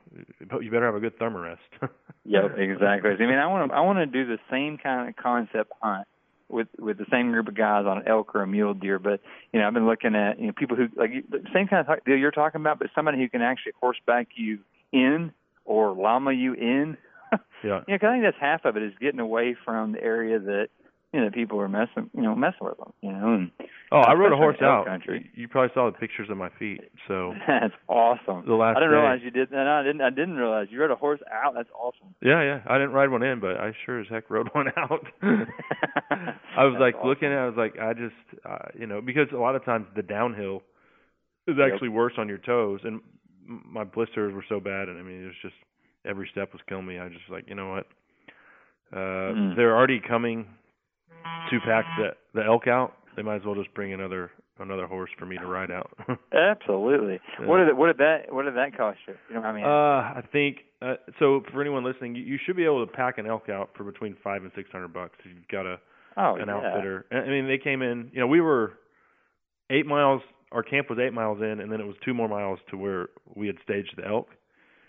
you better have a good thermarest. Yep, exactly. I mean, I want to I want to do the same kind of concept hunt with with the same group of guys on an elk or a mule deer. But you know, I've been looking at you know people who like the same kind of deal you're talking about, but somebody who can actually horseback you in or llama you in. yeah. You know, 'cause I think that's half of it is getting away from the area that you know people were messing you know messing with them. You know, and Oh, I rode a horse out. Country. You probably saw the pictures of my feet. So That's awesome. the last I didn't day. realize you did that. I didn't. I didn't realize you rode a horse out. That's awesome. Yeah, yeah. I didn't ride one in, but I sure as heck rode one out. I was That's like awesome. looking at. it, I was like, I just, uh, you know, because a lot of times the downhill is Yep. actually worse on your toes, and my blisters were so bad, and I mean, it was just every step was killing me. I just like, you know what? Uh, Mm. they're already coming to pack the the elk out. They might as well just bring another another horse for me to ride out. Absolutely. Yeah. What did it, what did that what did that cost you? You know, I mean, Uh, I think uh, so. For anyone listening, you, you should be able to pack an elk out for between five and six hundred bucks. if You've got a oh an yeah. outfitter. I I mean, they came in. You know, we were eight miles. Our camp was eight miles in, and then it was two more miles to where we had staged the elk.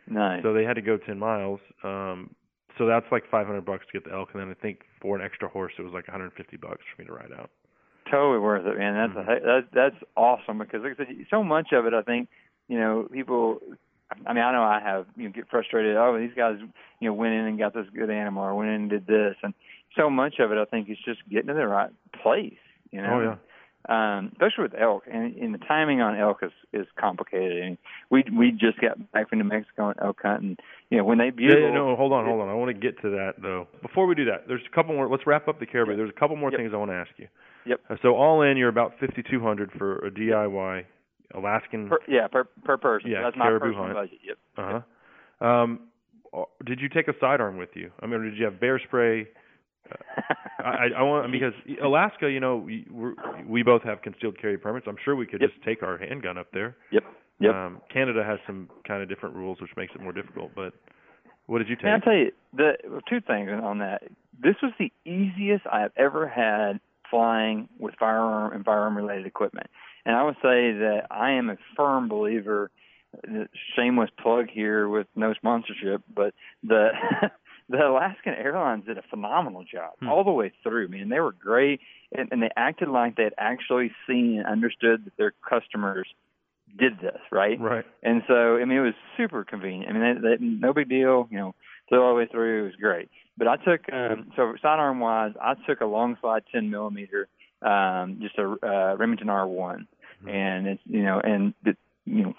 Nice. So they had to go ten miles. Um, so that's like five hundred bucks to get the elk, and then I think for an extra horse, it was like one hundred fifty bucks for me to ride out. totally worth it, man. That's Mhm. a, that, that's awesome because like I said, so much of it, I think, you know, people I mean, I know I have you know get frustrated. Oh, these guys you know went in and got this good animal, or went in and did this, and so much of it I think is just getting to the right place. You know. Oh yeah. Um, especially with elk, and, and the timing on elk is is complicated. And we we just got back from New Mexico and elk hunting. You know, when they Yeah, bugle. yeah, no, hold on, hold on. I want to get to that though. Before we do that, there's a couple more. Let's wrap up the caribou. There's a couple more Yep. things I want to ask you. Yep. Uh, So all in, you're about 5,200 for a DIY Alaskan. Per, yeah, per per person. Yeah, That's my caribou personal hunt. budget. Yep. Uh huh. Um, did you take a sidearm with you? I mean, did you have bear spray? I, I, I want because Alaska, you know, we we're, we both have concealed carry permits. I'm sure we could Yep. just take our handgun up there. Yep. Yep. Um, Canada has some kind of different rules, which makes it more difficult. But what did you take? I'll tell you the two things on that. This was the easiest I have ever had flying with firearm and firearm related equipment. And I would say that I am a firm believer shameless plug here with no sponsorship, but the the Alaskan Airlines did a phenomenal job Hmm. all the way through. Man, they were great and, and they acted like they had actually seen and understood that their customers did this, right? Right. And so, I mean, it was super convenient. I mean, that, that, no big deal. You know, flew all the way through. It was great. But I took, um, so sidearm wise, I took a long slide 10 millimeter, um, just a uh, Remington R1, and it's you know, and it, you know,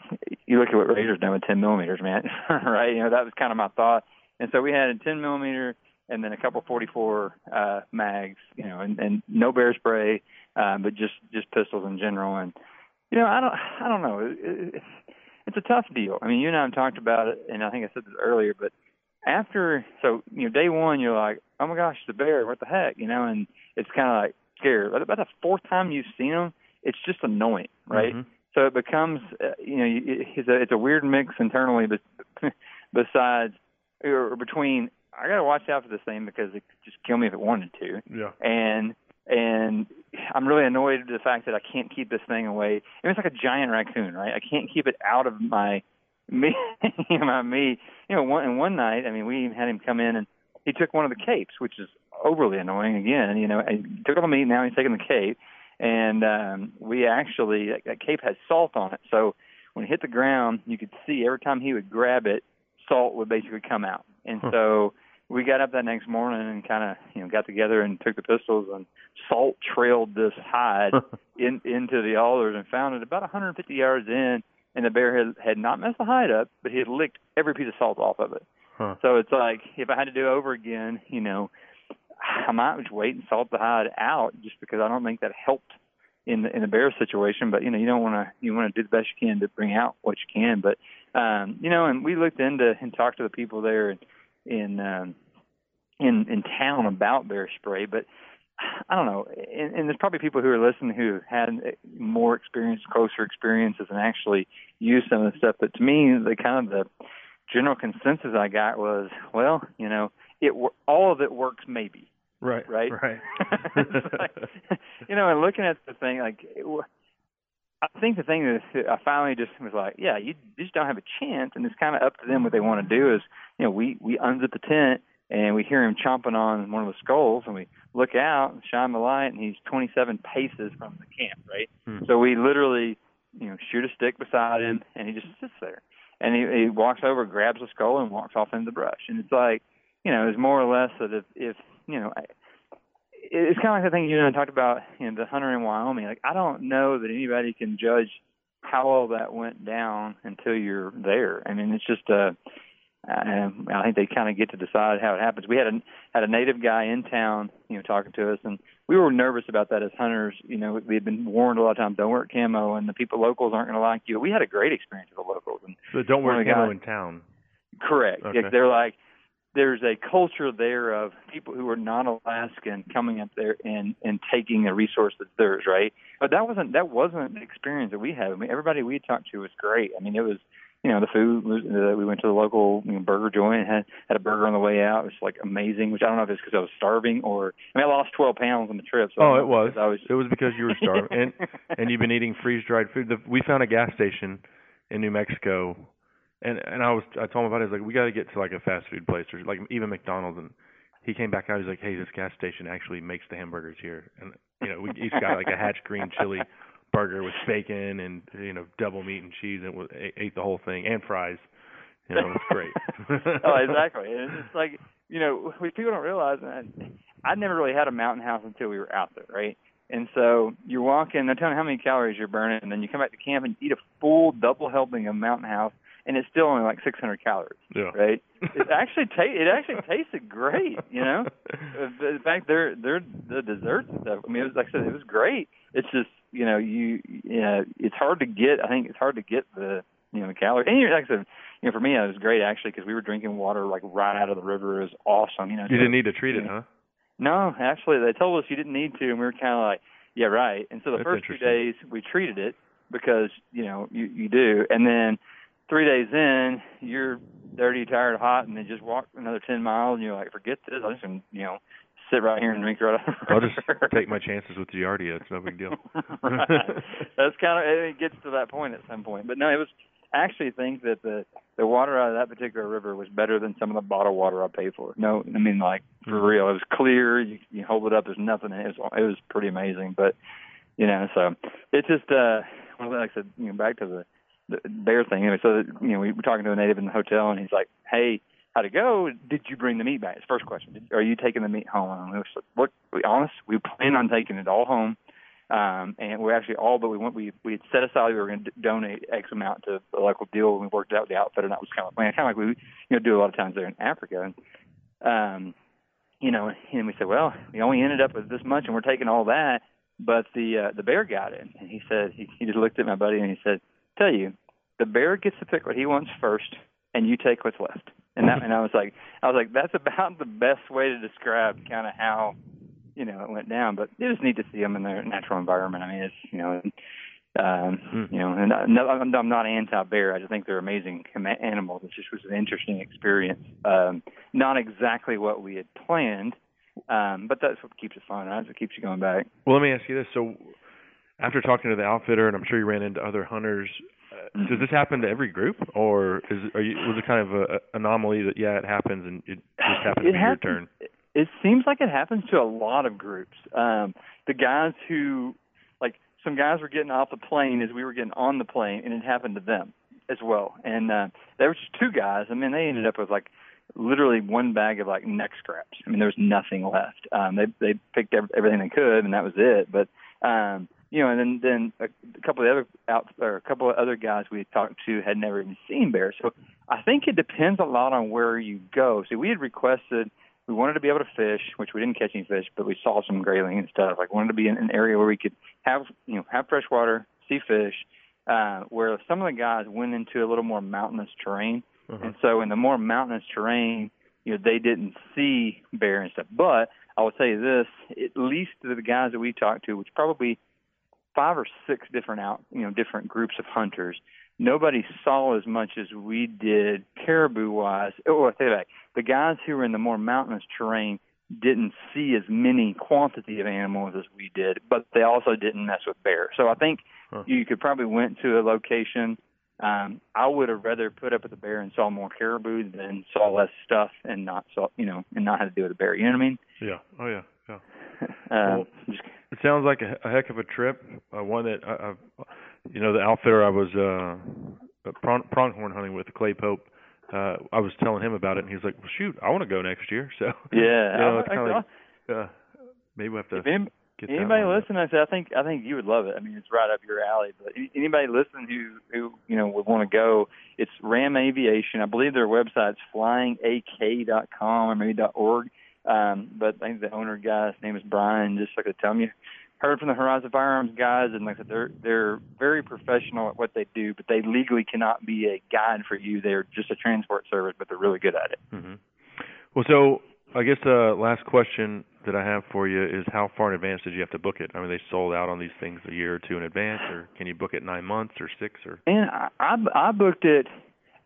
you look at what Razor's done with 10 millimeters, man, right? You know, that was kind of my thought. And so we had a 10 millimeter and then a couple 44 uh, mags, you know, and, and no bear spray, um, but just just pistols in general. And you know, I don't, I don't know. It, it, it's a tough deal. I mean, you and I have talked about it, and I think I said this earlier, but after, so you know, day one, you're like, oh my gosh, the bear, what the heck, you know, and it's kind of like scared. But about the fourth time you've seen them, it's just annoying, right? Mhm. So it becomes, uh, you know, it- it's a it's a weird mix internally, but besides or between, I got to watch out for this thing because it could just kill me if it wanted to Yeah. and and I'm really annoyed at the fact that I can't keep this thing away. I mean, it's like a giant raccoon, right? I can't keep it out of my me, my me. You know, one and one night, I mean, we even had him come in and he took one of the capes, which is overly annoying. Again, you know, he took all the meat. Now he's taking the cape, and um, we actually that, that cape had salt on it. So when it hit the ground, you could see every time he would grab it, salt would basically come out. And Huh. so we got up that next morning and kind of you know got together and took the pistols and salt trailed this hide in into the alders and found it about 150 yards in and the bear had had not messed the hide up but he had licked every piece of salt off of it Huh. so it's like if i had to do it over again you know i might just wait and salt the hide out just because i don't think that helped in the in the bear situation but you know you don't want to you want to do the best you can to bring out what you can but um you know and we looked into and talked to the people there in in um in in town about bear spray, but I don't know. And, and there's probably people who are listening who had more experience, closer experiences, and actually used some of the stuff. But to me, the kind of the general consensus I got was, well, you know, it all of it works maybe, Right. right? Right. Like, you know, and looking at the thing, like, it, I think the thing that I finally just was like, yeah, you just don't have a chance, and it's kind of up to them what they want to do. Is you know, we we unzip the tent and we hear him chomping on one of the skulls, and we look out and shine the light, and he's 27 paces from the camp, right? Hmm. So we literally, you know, shoot a stick beside him, and he just sits there, and he, he walks over, grabs the skull, and walks off into the brush, and it's like, you know, it's more or less that if if you know. I, it's kind of like the thing you know I talked about you know the hunter in Wyoming. Like I don't know that anybody can judge how all that went down until you're there. I mean, it's just uh, um, I think they kind of get to decide how it happens. We had a had a native guy in town, you know, talking to us, and we were nervous about that as hunters. You know, we had been warned a lot of times, don't wear camo, and the people locals aren't going to like you. We had a great experience with the locals, and So don't wear camo guys- in town. Correct. Okay. They're like there's a culture there of people who are not Alaskan coming up there and and taking the resource that's theirs, right? But that wasn't that wasn't the experience that we had. I mean, everybody we talked to was great. I mean, it was you know the food was uh, we went to the local you know, burger joint and had had a burger on the way out. It was like amazing, which I don't know if it's because I was starving or I mean I lost 12 pounds on the trip. So Oh, it was. I was It was because you were starving, and and you've been eating freeze dried food. The, we found a gas station in New Mexico, and and I was I told him about it. I was like, we got to get to like a fast food place or like even McDonald's. And he came back out. He's like, hey, this gas station actually makes the hamburgers here, and you know we each got like a Hatch green chili burger with bacon and you know double meat and cheese, and we ate the whole thing and fries. You know, it's great. oh, exactly. And it's like you know, what people don't realize that I never really had a mountain house until we were out there, right? And so you're walking, they're telling how many calories you're burning, and then you come back to camp and eat a full double helping of mountain house, and it's still only like 600 calories, Yeah. right? It actually ta- it actually tasted great, you know. Uh, In fact, they're they're the desserts and stuff. I mean, it was like I said, it was great. It's just you know you you know it's hard to get. I think it's hard to get the you know the calories. And like I said, you know, for me it was great actually because we were drinking water like right out of the river. It was awesome. You know, You didn't need to treat it, huh? no, actually, they told us you didn't need to, and we were kind of like, yeah, right. And so the That's first two days we treated it because you know you you do, and then three days in, you're dirty, tired, hot, and then just walk another ten miles, and you're like, forget this. I'm just gonna you know sit right here and drink right out of the I'll just river. take my chances with Giardia. It's no big deal. right. That's kind of it gets to that point at some point. But no, it was I actually think that the the water out of that particular river was better than some of the bottled water I paid for. No, I mean like for Mhm. real. It was clear. You, you hold it up. There's nothing. in It It was it was pretty amazing. But you know, so it's just uh, well, like I said, you know, back to the bear thing. Anyway, so you know, we were talking to a native in the hotel, and he's like, "Hey, how'd it go? Did you bring the meat back?" His first question: Did, Are you taking the meat home? And we was like, "Look, to be honest, we plan on taking it all home." Um, and we actually all but we went we we had set aside we were going to donate X amount to the local deal and we worked out the outfitter and that was kind of kind of like we you know do a lot of times there in Africa and um you know and we said well we only ended up with this much and we're taking all that but the uh, the bear got it and he said he, he just looked at my buddy and he said tell you the bear gets to pick what he wants first and you take what's left and that and I was like I was like that's about the best way to describe kind of how you know it went down. But it was neat to see them in their natural environment. I mean, it's you know, um, Hmm. you know, and I- no, I'm, I'm not anti-bear. I just think they're amazing animals. It just was an interesting experience. Um, not exactly what we had planned, um, but that's what keeps it fun. That's what keeps you going back. Well, let me ask you this. So, after talking to the outfitter, and I'm sure you ran into other hunters, uh, does this happen to every group, or is are you was it kind of a, a anomaly that yeah, it happens and it just happened to It your happens- turn? It seems like it happens to a lot of groups. Um, the guys who, like, some guys were getting off the plane as we were getting on the plane, and it happened to them as well. And uh, there was just two guys. I mean, they ended up with like literally one bag of like neck scraps. I mean, there was nothing left. Um, they they picked ev- everything they could, and that was it. But um, you know, and then then a, a couple of other out or a couple of other guys we had talked to had never even seen bears. So I think it depends a lot on where you go. So we had requested we wanted to be able to fish, which we didn't catch any fish, but we saw some grayling and stuff. Like wanted to be in an area where we could have you know have fresh water, see fish. Uh, where some of the guys went into a little more mountainous terrain, Uh-huh. and so in the more mountainous terrain, you know they didn't see bear and stuff. But I will tell you this: at least the guys that we talked to, which probably five or six different out, you know, different groups of hunters. Nobody saw as much as we did caribou wise. Oh, I take that. The guys who were in the more mountainous terrain didn't see as many quantity of animals as we did, but they also didn't mess with bear. So I think Huh. you could probably went to a location. Um, I would have rather put up with the bear and saw more caribou than saw less stuff and not saw, you know, and not had to do with a bear. You know what I mean? Yeah. Oh yeah. Yeah. Uh, Well, It sounds like a, a heck of a trip. Uh, one that I, I, you know, the outfitter I was uh, prong, pronghorn hunting with Clay Pope. Uh, I was telling him about it, and he was like, "Well, shoot, I want to go next year." So Yeah, you know, I- it's I- kind of like, uh, maybe we have to if any, get that anybody lined up. listen, I said I think I think you would love it. I mean, it's right up your alley. But anybody listen who who you know would want to go, it's Ram Aviation. I believe their website's flyingak.com or maybe .org. Um, but I think the owner guy, his name is Brian. Just like I tell you, heard from the Horizon Firearms guys, and like I said, they're they're very professional at what they do, but they legally cannot be a guide for you. They're just a transport service, but they're really good at it. hmm Well, so I guess the last question that I have for you is how far in advance did you have to book it? I mean, they sold out on these things a year or two in advance, or can you book it nine months or six or? And I, I I booked it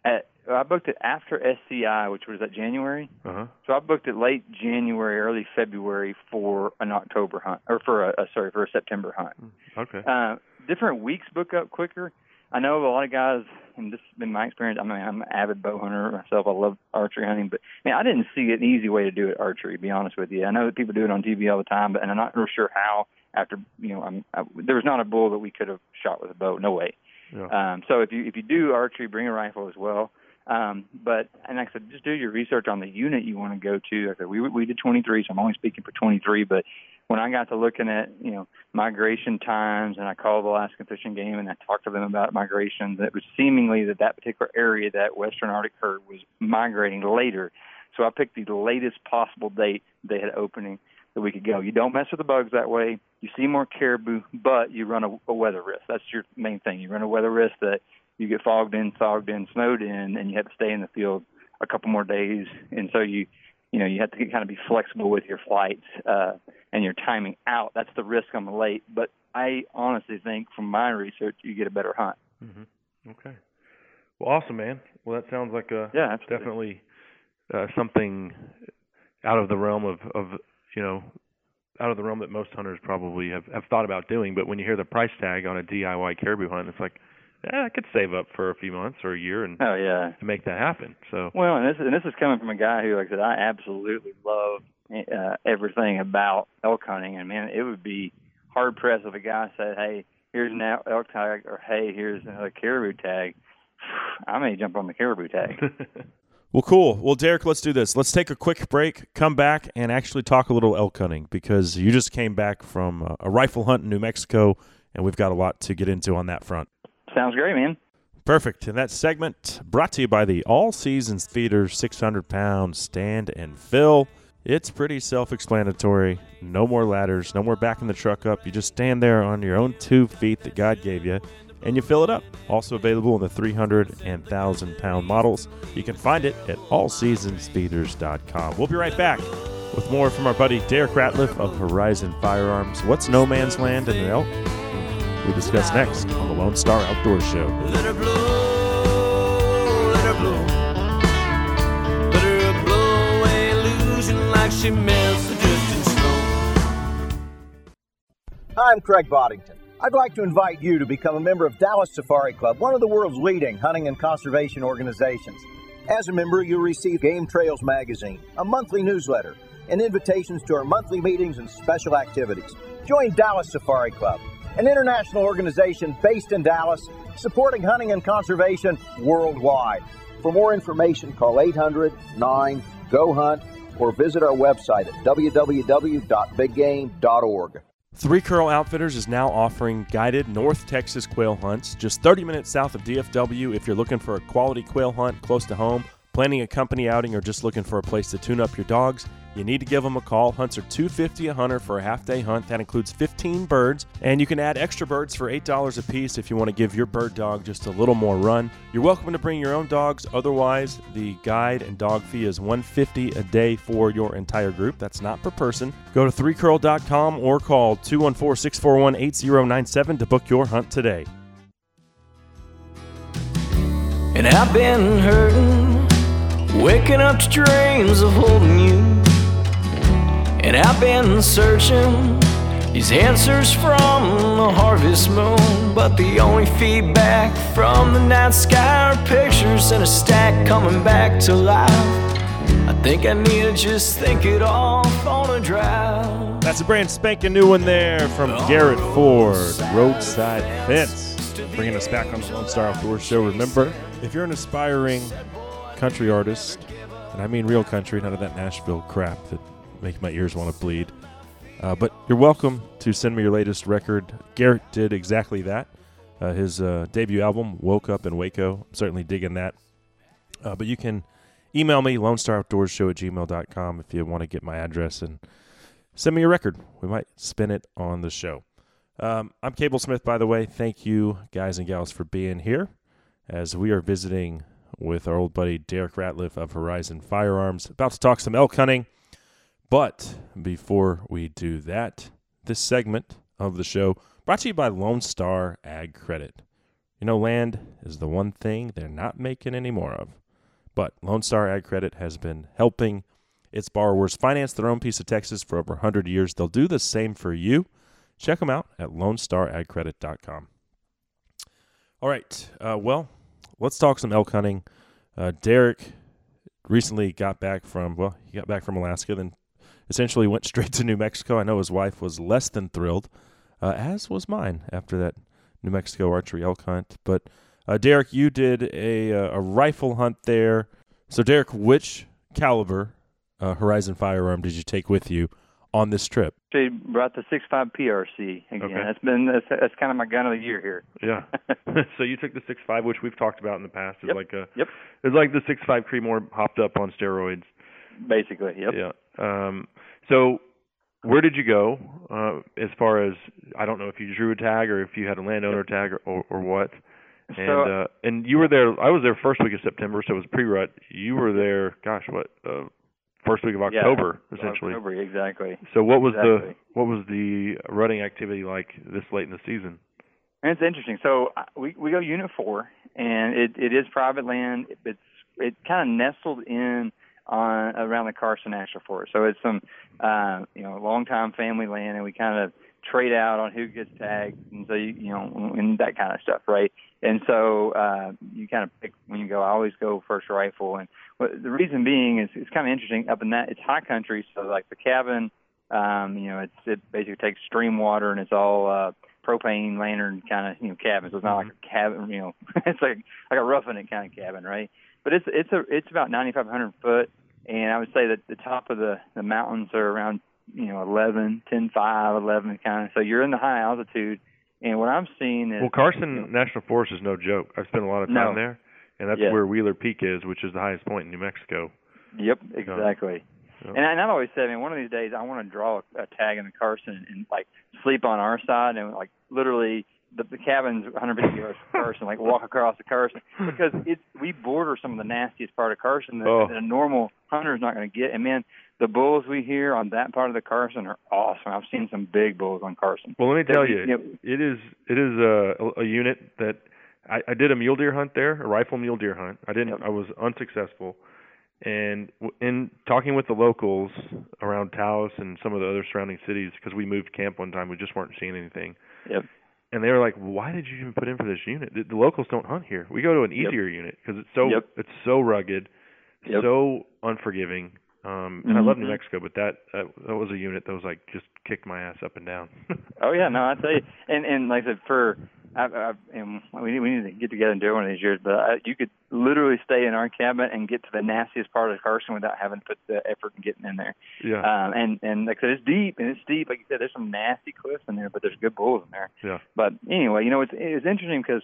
at I booked it after SCI, which was that January. Uh huh. So I booked it late January, early February for an October hunt, or for a, a sorry for a September hunt. Okay. Uh, different weeks book up quicker. I know a lot of guys, and this has been my experience. I mean, I'm an avid bow hunter myself. I love archery hunting, but man, I didn't see an easy way to do it archery. To be honest with you, I know that people do it on TV all the time, but and I'm not real sure how. After you know, I'm, I, there was not a bull that we could have shot with a bow. No way. Yeah. Um, so if you if you do archery, bring a rifle as well. Um, but and I said, just do your research on the unit you want to go to. I said, we we did 23, so I'm only speaking for 23. But when I got to looking at you know migration times, and I called the Alaskan Fish and Game and I talked to them about migration, it was seemingly that that particular area, that Western Arctic herd, was migrating later. So I picked the latest possible date they had opening that we could go. You don't mess with the bugs that way. You see more caribou, but you run a, a weather risk. That's your main thing. You run a weather risk that you get fogged in, fogged in, snowed in, and you have to stay in the field a couple more days. And so you, you know, you have to kind of be flexible with your flights uh, and your timing out. That's the risk on the late. But I honestly think, from my research, you get a better hunt. Mm-hmm. Okay. Well, awesome, man. Well, that sounds like a yeah, absolutely. definitely uh, something out of the realm of of you know out of the realm that most hunters probably have have thought about doing. But when you hear the price tag on a DIY caribou hunt, it's like yeah, I could save up for a few months or a year and oh yeah, and make that happen. So well, and this and this is coming from a guy who, like I said, I absolutely love uh, everything about elk hunting, and man, it would be hard pressed if a guy said, "Hey, here's an elk tag," or "Hey, here's another caribou tag." I may jump on the caribou tag. Well, cool. Well, Derek, let's do this. Let's take a quick break, come back, and actually talk a little elk hunting because you just came back from a, a rifle hunt in New Mexico, and we've got a lot to get into on that front. Sounds great, man. Perfect. And that segment brought to you by the All Seasons Feeder 600 pound stand and fill. It's pretty self explanatory. No more ladders, no more backing the truck up. You just stand there on your own two feet that God gave you and you fill it up. Also available in the 300 and 1,000 pound models. You can find it at allseasonsfeeders.com. We'll be right back with more from our buddy Derek Ratliff of Horizon Firearms. What's no man's land in an elk? We discuss next on the Lone Star Outdoor Show. Let her blow, let her blow. Let her blow away illusion like she melts the drifting snow. Hi, I'm Craig Boddington. I'd like to invite you to become a member of Dallas Safari Club, one of the world's leading hunting and conservation organizations. As a member, you'll receive Game Trails magazine, a monthly newsletter, and invitations to our monthly meetings and special activities. Join Dallas Safari Club, an international organization based in Dallas, supporting hunting and conservation worldwide. For more information, call 800 9 GO HUNT or visit our website at www.biggame.org. Three Curl Outfitters is now offering guided North Texas quail hunts just 30 minutes south of DFW if you're looking for a quality quail hunt close to home, planning a company outing, or just looking for a place to tune up your dogs. You need to give them a call. Hunts are 250 a hunter for a half day hunt. That includes 15 birds, and you can add extra birds for $8 a piece if you want to give your bird dog just a little more run. You're welcome to bring your own dogs. Otherwise, the guide and dog fee is 150 a day for your entire group. That's not per person. Go to 3curl.com or call 214-641-8097 to book your hunt today. And I've been hurting, waking up to dreams of holding you. And I've been searching these answers from the harvest moon. But the only feedback from the night sky are pictures in a stack coming back to life. I think I need to just think it off on a drive. That's a brand spanking new one there from Garrett Ford, Roadside Fence, bringing us back on the Lone Star Outdoor Show. Remember, if you're an aspiring country artist, and I mean real country, none of that Nashville crap that make my ears want to bleed, uh, but you're welcome to send me your latest record. Garrett did exactly that. Uh, his uh, debut album, Woke Up in Waco. I'm certainly digging that. Uh, but you can email me, LoneStarOutdoorsShow at gmail.com if you want to get my address and send me your record. We might spin it on the show. Um, I'm Cable Smith, by the way. Thank you, guys and gals, for being here as we are visiting with our old buddy Derek Ratliff of Horizon Firearms. About to talk some elk hunting. But before we do that, this segment of the show brought to you by Lone Star Ag Credit. You know, land is the one thing they're not making any more of. But Lone Star Ag Credit has been helping its borrowers finance their own piece of Texas for over 100 years. They'll do the same for you. Check them out at lonestaragcredit.com. All right. Uh, well, let's talk some elk hunting. Uh, Derek recently got back from, well, he got back from Alaska, then essentially went straight to New Mexico. I know his wife was less than thrilled, uh, as was mine after that New Mexico archery elk hunt. But Uh, Derek, you did a uh, a rifle hunt there. So, Derek, which caliber uh, Horizon firearm did you take with you on this trip? She brought the 6.5 PRC again. Okay. That's been that's, that's kind of my gun of the year here. Yeah. so you took the six five, which we've talked about in the past. It's Yep. like a Yep. it's like the six five Creedmoor hopped up on steroids. Basically, yep. Yeah. Um. So where did you go? Uh, as far as I don't know if you drew a tag or if you had a landowner tag or, or or what. And So- uh, and you were there. I was there first week of September, so it was pre-rut. You were there. Gosh, what? Uh, first week of Yeah, October, essentially. October, exactly. So what was Exactly. the what was the rutting activity like this late in the season? And it's interesting. So uh, we we go Unit Four, and it it is private land. It's it kind of nestled in on around the Carson National Forest. So it's some uh, you know longtime family land, and we kind of trade out on who gets tagged, and so you, you know and that kind of stuff, right? And so uh, you kind of pick when you go. I always go first rifle, and what, the reason being is it's kind of interesting. Up in that, it's high country, so like the cabin, um, you know, it's it basically takes stream water, and it's all uh, propane lantern kind of you know cabin. So it's not like a cabin, you know, it's like like a roughing it kind of cabin, right? But it's it's a it's about 9,500 foot, and I would say that the top of the the mountains are around you know 11, 10, 5, 11 kind of. So you're in the high altitude, and what I'm seeing is Well, Carson National Forest is no joke. I've spent a lot of time No. there, and that's Yeah. where Wheeler Peak is, which is the highest point in New Mexico. Yep, exactly. And, I, and I've always said, I mean, one of these days I want to draw a, a tag in the Carson and like sleep on our side and like literally the, the cabin's 150 yards from Carson, like walk across the Carson because it's we border some of the nastiest part of Carson that, Oh. that a normal hunter is not going to get. And man, the bulls we hear on that part of the Carson are awesome. I've seen some big bulls on Carson. Well, let me tell That- you, it is it is a, a unit that I, I did a mule deer hunt there, a rifle mule deer hunt. I didn't. I was unsuccessful, and w- in talking with the locals around Taos and some of the other surrounding cities, because we moved camp one time, we just weren't seeing anything. Yep. And they were like, "Why did you even put in for this unit? The, the locals don't hunt here. We go to an Yep. easier unit because it's so Yep. it's so rugged, Yep. so unforgiving." Um, and I love New Mhm. Mexico, but that, that that was a unit that was like just kicked my ass up and down. Oh yeah, no, I tell you, and and like I said, for I, I and we need we need to get together and do one of these years. But I, you could literally stay in our cabin and get to the nastiest part of Carson without having to put the effort in getting in there. Yeah. Um, and and like I said, it's deep and it's deep. Like you said, there's some nasty cliffs in there, but there's good bulls in there. yeah. But anyway, you know, it's it's interesting because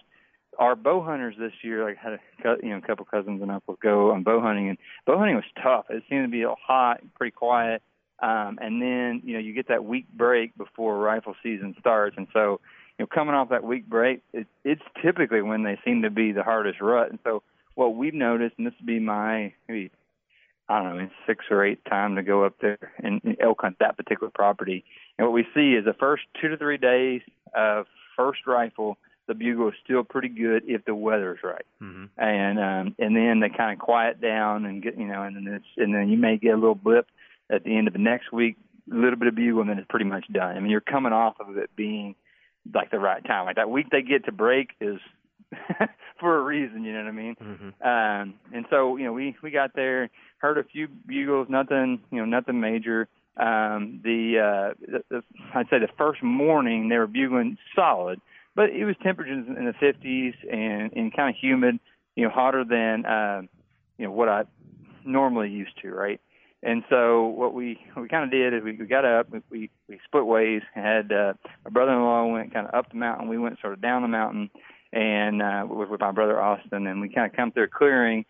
our bow hunters this year, like had a you know a couple cousins and uncles go on bow hunting, and bow hunting was tough. It seemed to be hot, pretty quiet, um, and then you know you get that week break before rifle season starts, and so you know coming off that week break, it, it's typically when they seem to be the hardest rut. And so what we've noticed, and this would be my maybe I don't know, six or eight time to go up there and, elk hunt that particular property. And what we see is the first two to three days of first rifle, the bugle is still pretty good if the weather's right. hmm And um and then they kind of quiet down and get you know, and then it's and then you may get a little blip at the end of the next week, a little bit of bugle, and then it's pretty much done. I mean, you're coming off of it being like the right time. Like that week they get to break is for a reason, you know what I mean? hmm Um, and so, you know, we, we got there, heard a few bugles, nothing, you know, nothing major. Um, the, uh, the, the, I'd say the first morning they were bugling solid, but it was temperatures in the 50s and, and kind of humid, you know, hotter than, uh, you know, what I normally used to, right? And so what we we kind of did is we, we got up, we, we split ways. Had uh, my brother-in-law went kind of up the mountain, we went sort of down the mountain, and uh, with, with my brother Austin, and we kind of come through a clearing,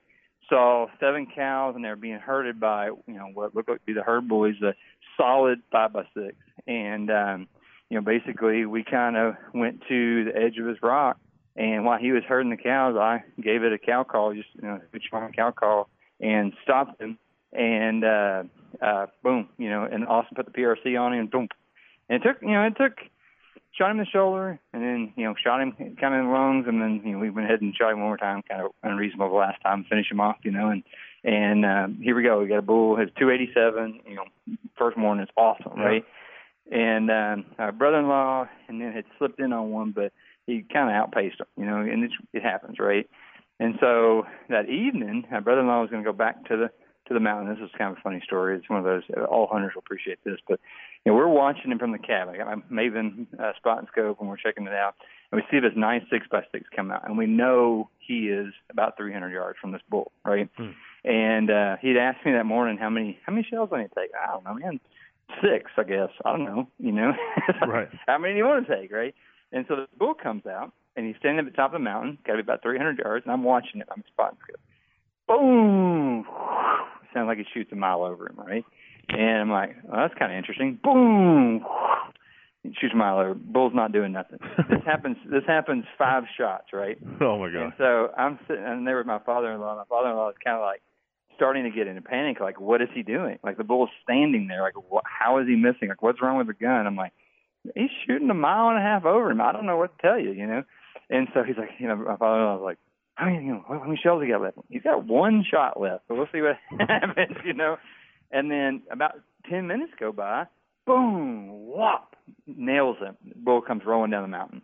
saw seven cows, and they were being herded by you know what looked like to be the herd boys, a solid five by six, and um, you know basically we kind of went to the edge of his rock, and while he was herding the cows, I gave it a cow call, just you know, a strong cow call, and stopped him, and uh, uh, boom, you know, and Austin put the PRC on him, and boom, and it took you know it took shot him in the shoulder, and then you know shot him kind of in the lungs, and then you know we went ahead and shot him one more time, kind of unreasonable the last time, finish him off, you know, and and uh, here we go, we got a bull, has 287, you know, first morning, it's awesome, Yeah. right? And um, our brother-in-law, and then had slipped in on one, but he kind of outpaced him, you know, and it's, it happens, right? And so that evening, my brother-in-law was going to go back to the to the mountain. This is kind of a funny story. It's one of those all hunters will appreciate this, but you know we're watching him from the cab. I got my Maven uh, spot and scope, and we're checking it out, and we see this nine six by six come out, and we know he is about 300 yards from this bull, right? Hmm. And uh, he'd asked me that morning how many how many shells I need to take. I don't know, man. Six, I guess. I don't know. You know, Right. how many do you want to take, right? And so the bull comes out, and he's standing at the top of the mountain, got to be about 300 yards, and I'm watching it. I'm spotting scope. Boom! Sounds like he shoots a mile over him, right? And I'm like, well, that's kind of interesting. Boom! He shoots a mile over. Bull's not doing nothing. this happens. This happens five shots, right? Oh my god! And so I'm sitting and there with my father-in-law. My father-in-law is kind of like starting to get into panic. Like, what is he doing? Like the bull's standing there. Like, what, how is he missing? Like, what's wrong with the gun? I'm like, he's shooting a mile and a half over him. I don't know what to tell you, you know. And so he's like, you know, my father-in-law was like, how many, you know, how many shells he got left? He's got one shot left. So we'll see what happens, you know. And then about ten minutes go by. Boom! Whop! Nails him. Bull comes rolling down the mountain.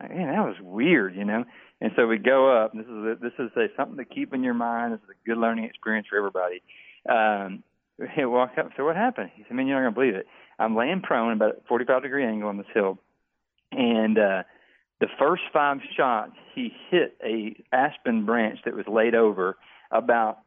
Man, that was weird, you know. And so we go up. And this is a, this is a, something to keep in your mind. This is a good learning experience for everybody. Um, we walk up. So what happened? He said, "Man, you're not gonna believe it. I'm laying prone about a 45 degree angle on this hill, and uh, the first five shots he hit a aspen branch that was laid over about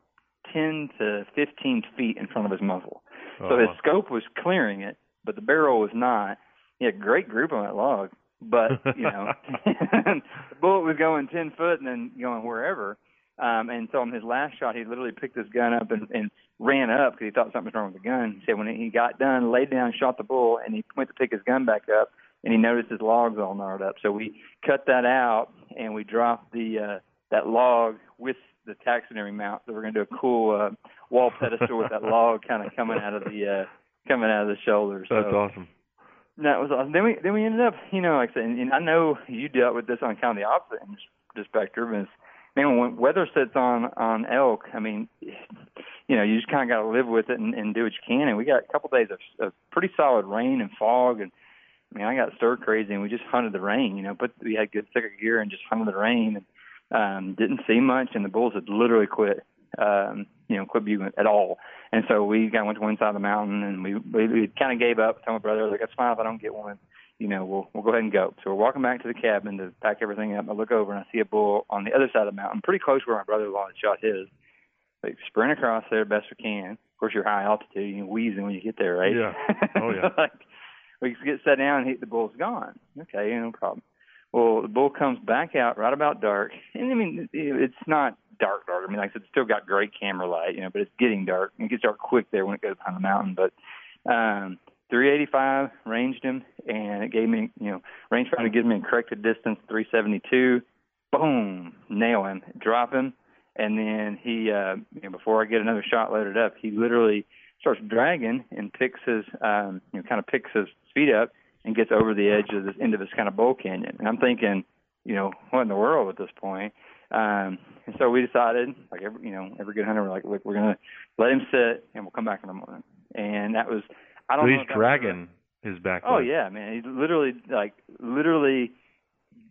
10 to 15 feet in front of his muzzle. So his scope was clearing it, but the barrel was not. He had great group on that log, but you know, the bullet was going ten foot and then going wherever. Um, and so on his last shot, he literally picked his gun up and, and ran up because he thought something was wrong with the gun. He said when he got done, laid down, shot the bull, and he went to pick his gun back up, and he noticed his logs all gnarled up. So we cut that out and we dropped the uh, that log with the taxidermy mount. So we're gonna do a cool uh, wall pedestal with that log kind of coming out of the uh, coming out of the shoulder. So That's awesome. that was awesome. Then we then we ended up, you know, like I said, and, and I know you dealt with this on kind of the opposite end of the spectrum. Is man, when weather sits on on elk, I mean, you know, you just kind of got to live with it and, and do what you can. And we got a couple days of, of pretty solid rain and fog, and I mean, I got stir crazy, and we just hunted the rain. You know, but we had good Sitka gear and just hunted the rain, and um, didn't see much. And the bulls had literally quit, um, you know, quit bugling at all. And so we kind of went to one side of the mountain, and we we, we kind of gave up. Told my brother, like, that's fine if I don't get one. You know, we'll we'll go ahead and go. So we're walking back to the cabin to pack everything up. I look over and I see a bull on the other side of the mountain, pretty close where my brother-in-law had shot his. Like sprint across there best we can. Of course, you're high altitude, you're wheezing when you get there, right? Yeah. Oh, yeah. like we get set down and he, the bull's gone. Okay, no problem. Well, the bull comes back out right about dark, and I mean it's not dark dark. I mean, like I said, it's still got great camera light, you know, but it's getting dark. It gets dark quick there when it goes behind the mountain. But um 385 ranged him, and it gave me, you know, range finder gives me a corrected distance 372. Boom, nail him, drop him, and then he, uh, you know, before I get another shot loaded up, he literally starts dragging and picks his, um, you know, kind of picks his feet up and gets over the edge of this end of this kind of bowl canyon. And I'm thinking, you know, what in the world at this point? Um, and so we decided, like every, you know, every good hunter, we're like, look, we're gonna let him sit, and we'll come back in the morning. And that was, I don't So know. he's if that was the- dragging his back. Oh yeah, man. He literally like literally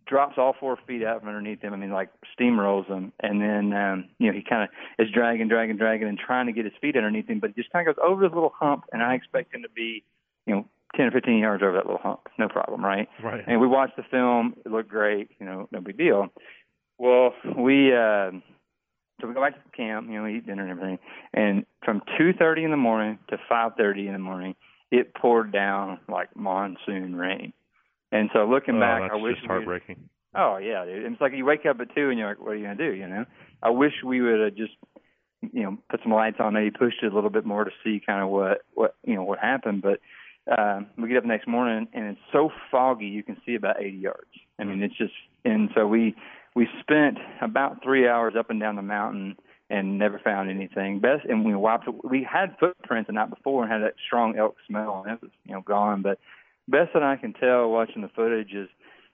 drops all four feet out from underneath him. I mean, like steamrolls him, and then um, you know he kind of is dragging, dragging, dragging, and trying to get his feet underneath him, but he just kind of goes over this little hump, and I expect him to be, you know, ten or fifteen yards over that little hump, no problem, right? Right. And we watched the film; it looked great, you know, no big deal. Well, we uh, so we go back to the camp, you know, we eat dinner and everything, and from two thirty in the morning to five thirty in the morning, it poured down like monsoon rain. And so looking oh, back, that's I wish just heartbreaking. Oh yeah, dude. And It's like you wake up at two and you're like, what are you gonna do? You know, I wish we would have just, you know, put some lights on, maybe pushed it a little bit more to see kind of what what you know what happened. But um, we get up next morning and it's so foggy you can see about 80 yards. I mean, it's just and so we we spent about three hours up and down the mountain and never found anything. Best and we wiped. We had footprints the night before and had that strong elk smell and it was you know gone. But best that I can tell watching the footage is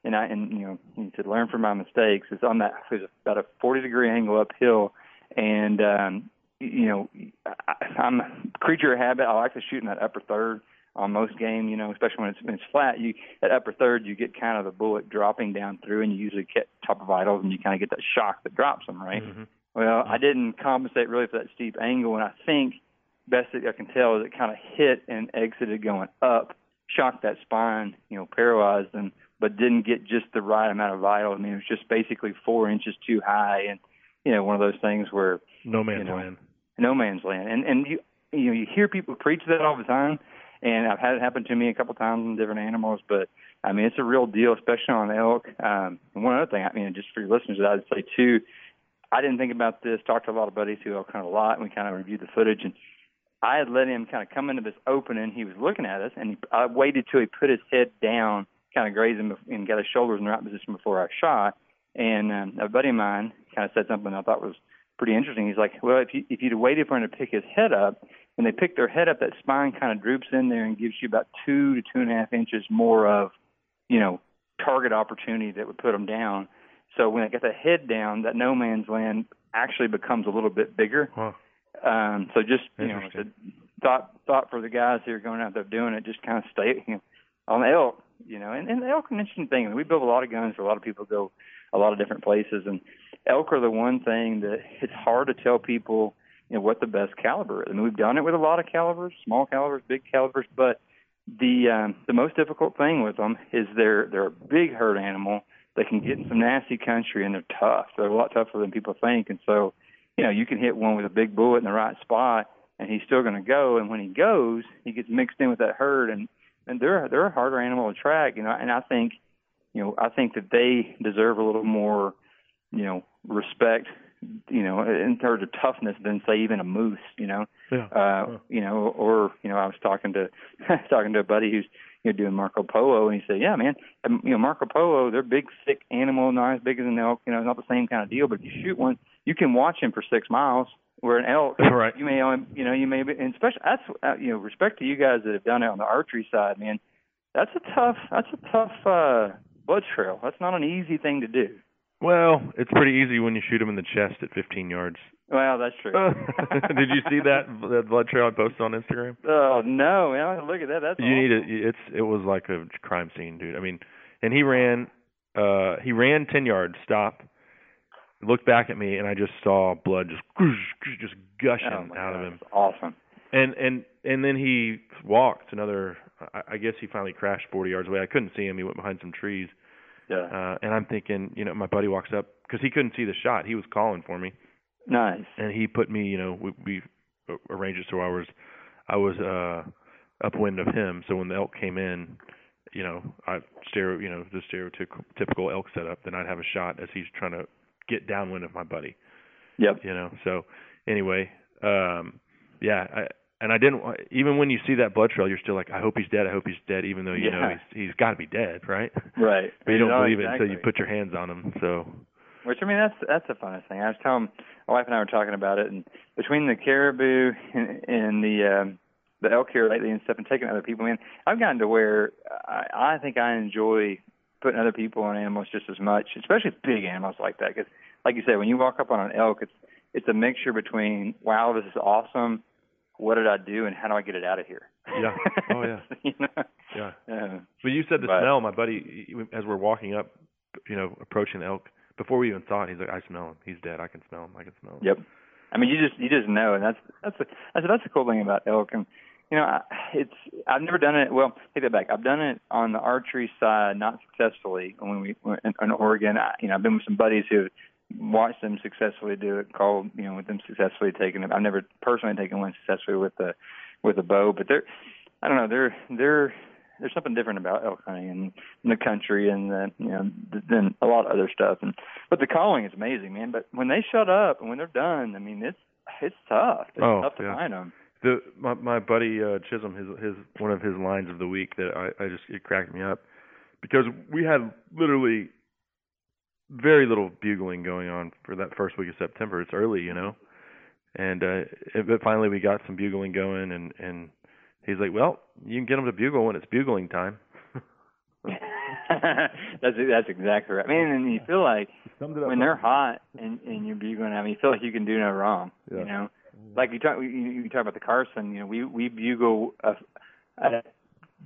and I and you know to learn from my mistakes is on that there's about a 40 degree angle uphill, and um, you know I, I'm a creature of habit. I like to shoot in that upper third on most game. You know, especially when it's when it's flat. You that upper third you get kind of the bullet dropping down through, and you usually get top of vitals, and you kind of get that shock that drops them right. Mhm. Well, I didn't compensate really for that steep angle, and I think best that I can tell is it kind of hit and exited going up, shocked that spine, you know, paralyzed them, but didn't get just the right amount of vital. I mean, it was just basically four inches too high, and you know, one of those things where No man's you know, land. no man's land. And and you you know you hear people preach that all the time, and I've had it happen to me a couple times on different animals. But I mean, it's a real deal, especially on elk. Um, and one other thing, I mean, just for your listeners, I'd say too. I didn't think about this. Talked to a lot of buddies who elk hunt a lot, and we kind of reviewed the footage. And I had let him kind of come into this opening. He was looking at us, and he, I waited till he put his head down, kind of grazing, bef- and got his shoulders in the right position before I shot. And um, a buddy of mine kind of said something I thought was pretty interesting. He's like, well, if you if you'd waited for him to pick his head up, when they pick their head up, that spine kind of droops in there and gives you about two to two and a half inches more of, you know, target opportunity that would put them down. So when they get the head down, that no man's land actually becomes a little bit bigger. Huh. Um, so just you know, it's a thought thought for the guys who are going out there doing it, just kind of stay you know, on the elk, you know. And, and the elk are an interesting thing. We build a lot of guns for a lot of people go a lot of different places, and elk are the one thing that it's hard to tell people you know what the best caliber is. I mean, we've done it with a lot of calibers, small calibers, big calibers, but the um, the most difficult thing with them is they're they're a big herd animal. They can get in some nasty country and they're tough. They're a lot tougher than people think, and so you know you can hit one with a big bullet in the right spot, and he's still going to go. And when he goes, he gets mixed in with that herd, and and they're they're a harder animal to track. You know, and I think you know I think that they deserve a little more you know respect you know in terms of toughness than say even a moose you know Yeah. uh you know or you know I was talking to talking to a buddy who's you know doing Marco Polo and he said yeah man um, you know Marco Polo they're big thick animal not as big as an elk you know not the same kind of deal but if you shoot one you can watch him for 6 miles where an elk Right. you may only you know you may be and especially that's uh, you know respect to you guys that have done it on the archery side man that's a tough that's a tough uh blood trail that's not an easy thing to do Well, it's pretty easy when you shoot him in the chest at 15 yards. Well that's true Did you see that that blood trail I posted on Instagram? oh no man look at that that's you need it. It's it was like a crime scene, dude. I mean, and he ran, uh, he ran 10 yards, stopped, looked back at me, and I just saw blood just just gushing oh out of God, him. that's awesome And and and then he walked another. I, I guess he finally crashed 40 yards away. I couldn't see him. He went behind some trees. yeah Uh, and I'm thinking, you know, my buddy walks up because he couldn't see the shot. He was calling for me, nice and he put me, you know, we, we arranged it so I was, I was uh, upwind of him. So when the elk came in, you know, I stereo, you know, the stereotypical elk setup. Then I'd have a shot as he's trying to get downwind of my buddy. Yep. You know. So anyway, um, yeah. I, and I didn't. Even when you see that blood trail, you're still like, I hope he's dead. I hope he's dead. Even though you know he's he's got to be dead, right? Right. But you don't No, believe it until you put your hands on him. So Which I mean, that's that's the funnest thing. I was telling my wife and I were talking about it, and between the caribou and, and the um, the elk here lately and stuff, and taking other people in, I've gotten to where I, I think I enjoy putting other people on animals just as much, especially big animals like that. Because, like you said, when you walk up on an elk, it's it's a mixture between wow, this is awesome. What did I do, and how do I get it out of here? Yeah. Oh, yeah. you know? yeah. Uh, But you said the But- smell. My buddy, as we're walking up, you know, approaching the elk, before we even saw it, he's like, "I smell him. He's dead. I can smell him. I can smell him." Yep. I mean, you just you just know, and that's that's a, that's that's the cool thing about elk. And you know, I, it's I've never done it. Well, take that back. I've done it on the archery side, not successfully. When we in, in Oregon, I, you know, I've been with some buddies who watched them successfully do it. Called you know, with them successfully taking it. I've never personally taken one successfully with the with a bow, but they're I don't know. They're they're there's something different about elk hunting and in the country and the, you know th- than a lot of other stuff. And but the calling is amazing, man. But when they shut up and when they're done, I mean it's it's tough. It's Oh, tough to yeah. find them. The my my buddy uh, Chisholm, his his one of his lines of the week that I I just it cracked me up because we had literally very little bugling going on for that first week of September. It's early, you know, and uh, it, but finally we got some bugling going, and and he's like, well, you can get them to bugle when it's bugling time. that's that's exactly right. I mean, and you feel like when they're hot and and you're bugling, I mean, you feel like you can do no wrong. Yeah. You know, like you talk you, you talk about the Carson. You know, we we bugle a, a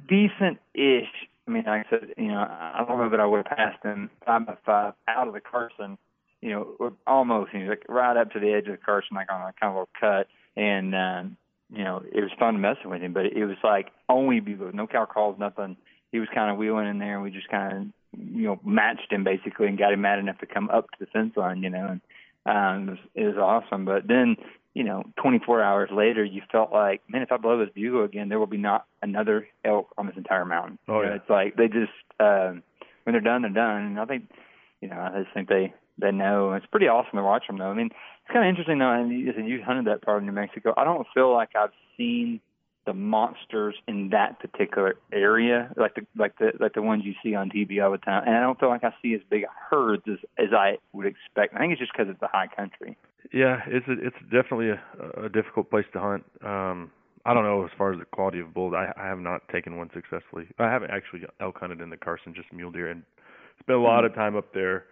decent ish. I mean, like I said, you know, I don't know that I would have passed them five by five out of the Carson you know, almost, you know, like right up to the edge of the Carson, like on a kind of a cut, and um, you know, it was fun messing with him, but it was like only bugles, no cow calls, nothing. He was kind of wheeling in there, and we just kind of, you know, matched him basically, and got him mad enough to come up to the fence line, you know, and um, it was, it was awesome. But then, you know, 24 hours later, you felt like, man, if I blow this bugle again, there will be not another elk on this entire mountain. Oh, You know, yeah. It's like they just, um, when they're done, they're done. And I think, you know, I just think they they know. It's pretty awesome to watch them though. I mean, it's kind of interesting though. And you, you hunted that part of New Mexico. I don't feel like I've seen the monsters in that particular area, like the like the like the ones you see on TV all the time. And I don't feel like I see as big herds as as I would expect. I think it's just because it's a high country. Yeah, it's a, it's definitely a, a difficult place to hunt. Um, I don't know as far as the quality of bulls. I, I have not taken one successfully. I haven't actually elk hunted in the Carson, just mule deer, and spent a lot of time up there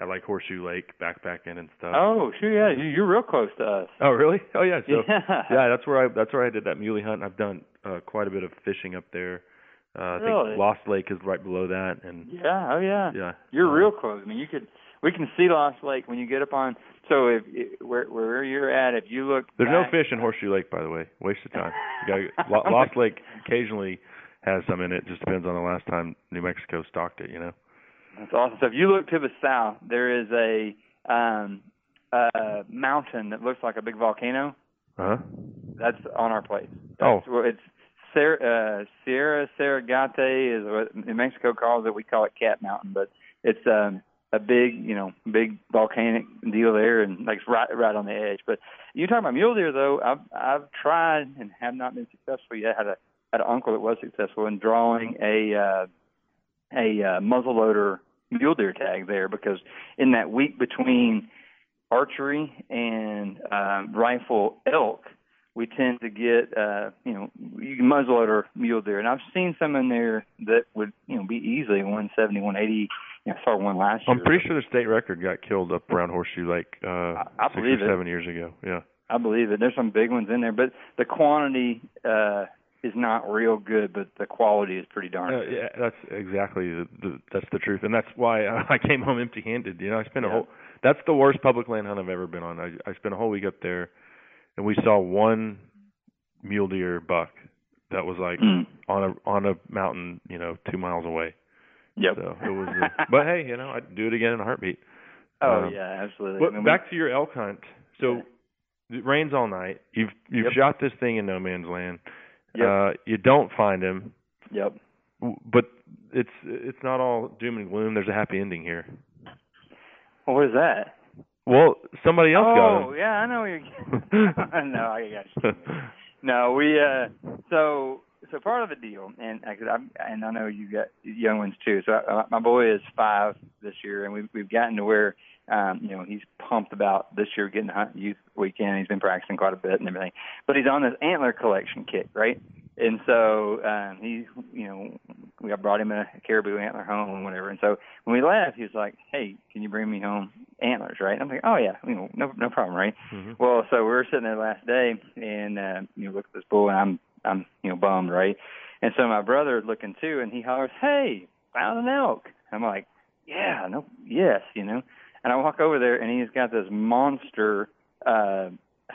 at like Horseshoe Lake, backpacking and stuff. Oh, sure, yeah, you- you're real close to us. Oh, really? Oh, yeah. So Yeah. yeah, that's where I that's where I did that muley hunt. I've done uh, quite a bit of fishing up there. Uh, I Really? think Lost Lake is right below that, and Yeah, oh yeah. yeah, You're uh, real close. I mean, you could we can see Lost Lake when you get up on. So if where where you're at, if you look, There's no fish in Horseshoe Lake, by the way. Waste of time. You gotta, Lost Lake occasionally has some in it. Just depends on the last time New Mexico stocked it. You know. That's awesome. So if you look to the south, there is a um uh mountain that looks like a big volcano. Uh huh. That's on our place. Oh. That's what it's Sierra, uh, Sierra Serengate is what New Mexico calls it. We call it Cat Mountain, but it's um a big, you know, big volcanic deal there, and like it's right right on the edge. But you talking about mule deer though? I've I've tried and have not been successful yet. Had a had an uncle that was successful in drawing a uh, a uh, muzzleloader mule deer tag there because in that week between archery and um, rifle elk, we tend to get uh, you know you can muzzleloader mule deer, and I've seen some in there that would you know be easily 170, 180. You know, I saw one last year. I'm pretty sure the state record got killed up around Horseshoe Lake uh, I six believe or it. seven years ago. Yeah. I believe it. There's some big ones in there, but the quantity uh, is not real good, but the quality is pretty darn good. yeah, that's exactly the, the that's the truth, and that's why I came home empty-handed. You know, I spent a whole. That's the worst public land hunt I've ever been on. I I spent a whole week up there, and we saw one mule deer buck that was like Mm. on a on a mountain, you know, two miles away. Yep. So it was. Uh, but hey, you know, I'd do it again in a heartbeat. oh um, yeah, absolutely. But I mean, back to your elk hunt. So it rains all night. You've you've Yep. shot this thing in no man's land. Yep. Uh, you don't find him. Yep. But it's it's not all doom and gloom. There's a happy ending here. Well, what is that? Well, somebody else got him. oh, yeah, I know where you're. no, I got you. No, we uh so so part of the deal, and I, I'm, and I know you got young ones too. So I, my boy is five this year, and we've we've gotten to where um, you know he's pumped about this year getting hunt youth weekend. He's been practicing quite a bit and everything, but he's on this antler collection kick, right? And so um, he, you know, we I brought him a caribou antler home and whatever. And so when we left, he was like, "Hey, can you bring me home antlers?" Right? And I'm like, "Oh yeah, you know, no no problem, right?" Mhm. Well, so we were sitting there last day, and uh, you know, look at this bull, and I'm I'm you know bummed, right? And so my brother looking too, and he hollers, "Hey, found an elk!" I'm like, "Yeah, no, yes, you know." And I walk over there, and he's got this monster, uh,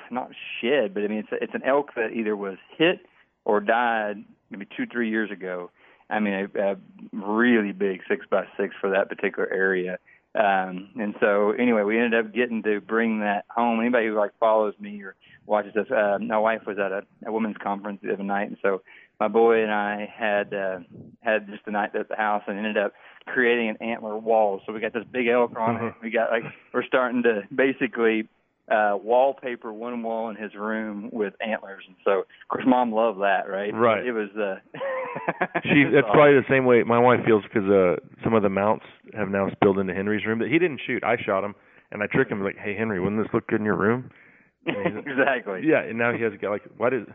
not shed, but I mean it's a, it's an elk that either was hit or died maybe two three years ago. I mean a, a really big six by six for that particular area. Um, and so anyway, we ended up getting to bring that home. Anybody who like follows me or watches this, uh, my wife was at a, a women's conference the other night, and so my boy and I had uh, had just a night at the house and ended up creating an antler wall. So we got this big elk on it. We got like we're starting to basically uh wallpaper one wall in his room with antlers and so of course mom loved that right Right. it was uh She that's probably the same way my wife feels because uh some of the mounts have now spilled into Henry's room that he didn't shoot. I shot him and I tricked him like, "Hey Henry, wouldn't this look good in your room?" Exactly Yeah, and now he has got like why does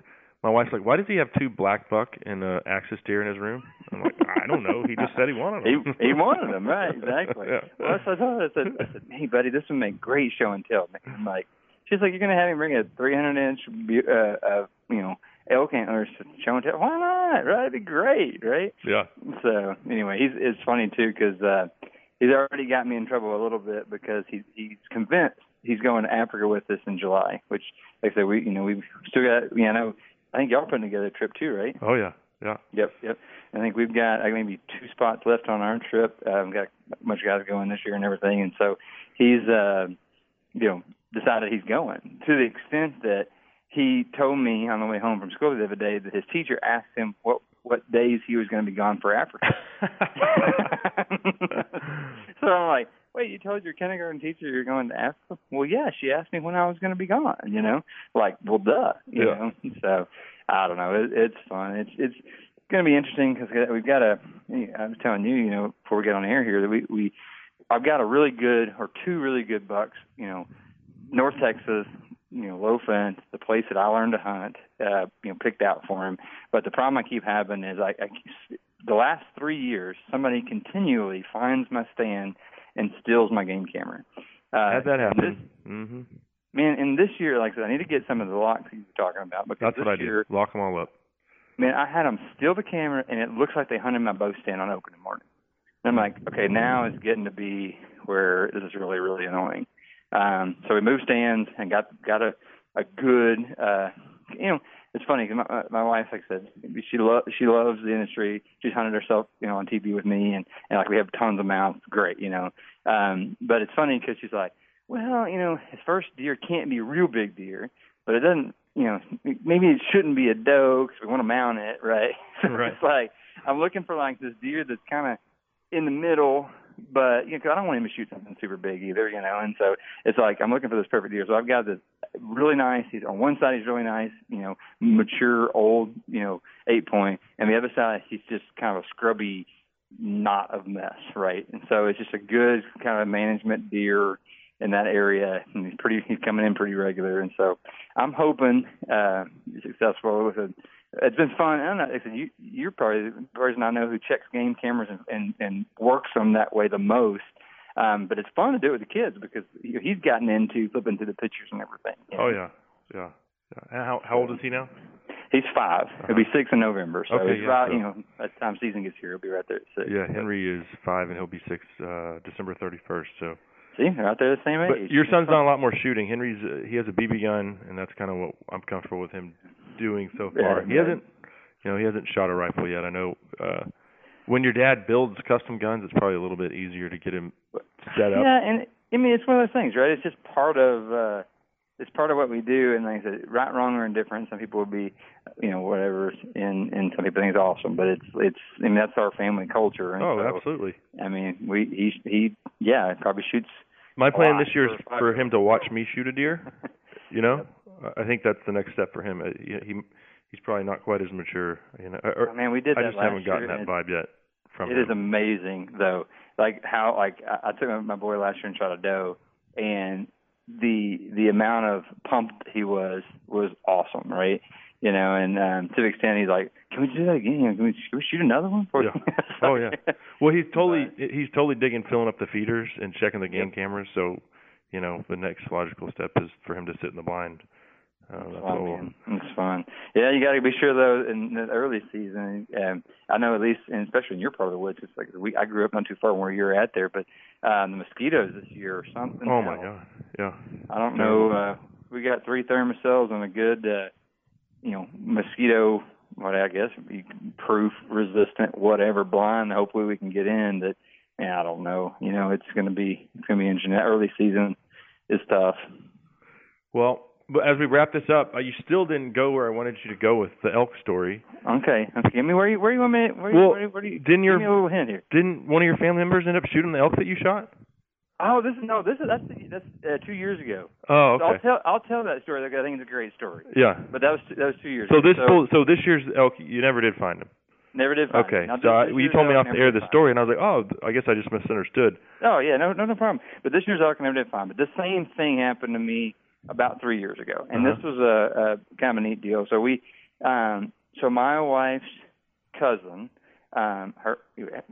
my wife's like, why does he have two black buck and uh axis deer in his room? I'm like, I don't know. He just said he wanted them. he wanted them right exactly Yeah. well so I told her I said I said hey buddy this would make great show and tell I'm like she's like you're gonna have him bring a 300 inch uh, uh you know elk antlers to show and tell why not right it'd be great right Yeah. So anyway, he's it's funny too because uh, he's already got me in trouble a little bit because he's he's convinced he's going to Africa with us in July. Which, like I said, we you know we've still got you know I think y'all putting together a trip too, right? Oh yeah, yeah. Yep, yep. I think we've got like maybe two spots left on our trip. Uh, we've got a bunch of guys going this year and everything, and so he's uh, you know decided he's going to the extent that he told me on the way home from school the other day that his teacher asked him what what days he was going to be gone for Africa. so I'm like, wait, you told your kindergarten teacher you're going to Africa? Well, yeah, she asked me when I was going to be gone. You know, like, well, duh. You Yeah. know, so I don't know. It, it's fun. It's it's going to be interesting because we've got a. I was telling you, you know, before we get on air here that we we I've got a really good or two really good bucks. You know, North Texas, you know, low fence, the place that I learned to hunt, uh, you know, picked out for him. But the problem I keep having is I, I the last three years, somebody continually finds my stand and steals my game camera. Uh, Had that and This, happen. hmm man, and this year, like I said, I need to get some of the locks you were talking about because That's this what I do. year, Lock them all up. man, I had them steal the camera, and it looks like they hunted my bow stand on opening morning. And I'm like, okay, now it's getting to be where this is really, really annoying. Um, so we moved stands and got got a a good, uh, you know, it's funny 'cause my my wife, like I said, she lo- she loves the industry. She's hunted herself, you know, on TV with me, and and like we have tons of mounts. Great, you know. Um, but it's funny because she's like, well, you know, his first deer can't be real big deer, but it doesn't, you know, maybe it shouldn't be a doe because we want to mount it, right? So Right. it's like I'm looking for like this deer that's kind of in the middle, but you know, 'cause I don't want him to shoot something super big either, you know. And so it's like I'm looking for this perfect deer. So I've got this really nice. He's on one side, he's really nice, you know, mature, old, you know, eight point, and the other side, he's just kind of a scrubby knot of mess, right? And so it's just a good kind of management deer in that area, and he's pretty. He's coming in pretty regular, and so I'm hoping uh, he's successful with it. It's been fun. I don't know. Like I said, you, you're probably the person I know who checks game cameras and, and, and works them that way the most. Um, but it's fun to do it with the kids because he's gotten into flipping through the pictures and everything. you know. Oh yeah, yeah. yeah. And how how old is he now? He's 5 He'll be six in November. So Okay, it's yeah, right, so- you know, by the time season gets here, he'll be right there at six. Yeah, Henry is five, and he'll be six uh December thirty first. So. See, they're out there the same age. But your son's done a lot more shooting. Henry's uh, he has a BB gun, and that's kind of what I'm comfortable with him doing so Yeah, far. he hasn't, you know, he hasn't shot a rifle yet. I know uh when your dad builds custom guns, it's probably a little bit easier to get him set up. Yeah, and I mean it's one of those things, right? It's just part of uh it's part of what we do and like I said, right, wrong or indifferent, some people would be you know, whatever and and some people think it's awesome. But it's it's I mean that's our family culture and Oh, so, absolutely. I mean we he he yeah, probably shoots My plan this year is for him to watch me shoot a deer. You know, I think that's the next step for him. Uh, He, he he's probably not quite as mature. You know, or, I mean we did I that just last haven't gotten that vibe yet from It him. is amazing though. Like how like I, I took my boy last year and shot a doe and the the amount of pumped he was was awesome, right? You know, and um to the extent he's like, Can we do that again? Can we, can we shoot another one for Yeah. Oh yeah. Well, he's totally he's totally digging filling up the feeders and checking the game cameras. So, you know, the next logical step is for him to sit in the blind. Uh, that's fun, man. It's fun. Yeah, you got to be sure though. In the early season, um, I know at least, and especially in your part of the woods, it's like we. I grew up not too far from where you're at there, but um, the mosquitoes this year or something. Oh my god. Yeah. I don't know. Uh, we got three Thermacells and a good, uh, you know, mosquito. What I guess be proof resistant, whatever blind. Hopefully we can get in. That, yeah, I don't know. You know, it's going to be it's going to be. That early season is tough. Well, as we wrap this up, uh, you still didn't go where I wanted you to go with the elk story. Okay, okay. Give me where you where you want me. Where, you Well, where, where do you? Didn't give your me a little hint here. didn't one of your family members end up shooting the elk that you shot? Oh, this is no. This is that's that's uh, two years ago. Oh, So I'll tell I'll tell that story. I think it's a great story. Yeah. But that was that was two years. So ago. this full, so this year's elk you never did find him. never did. Find Okay. Now, So I, you told me off the air the story, and I was like, oh, I guess I just misunderstood. Oh yeah, no, no, no problem. But this year's elk I never did find. But the same thing happened to me about three years ago, and Uh-huh. this was a, a kind of a neat deal. So we, um, so my wife's cousin, um, her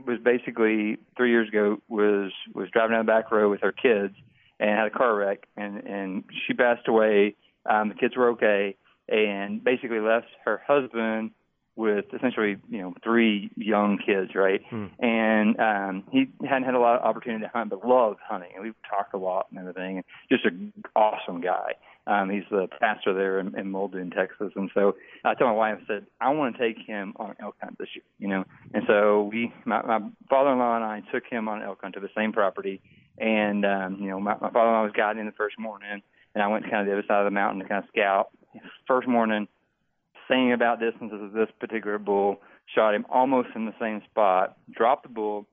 was basically three years ago was was driving down the back road with her kids and had a car wreck, and and she passed away. Um, the kids were okay, and basically left her husband with essentially you know three young kids, right? Hmm. And um, he hadn't had a lot of opportunity to hunt, but loved hunting, and we've talked a lot and everything. And just an awesome guy. Um, he's the pastor there in, in Muldoon, Texas, and so I told my wife, I said, I want to take him on an elk hunt this year, you know. And so we, my, my father-in-law and I, took him on an elk hunt to the same property, and um, you know, my, my father-in-law was guiding the first morning, and I went to kind of the other side of the mountain to kind of scout. First morning, same about distances of this particular bull, shot him almost in the same spot, dropped the bull,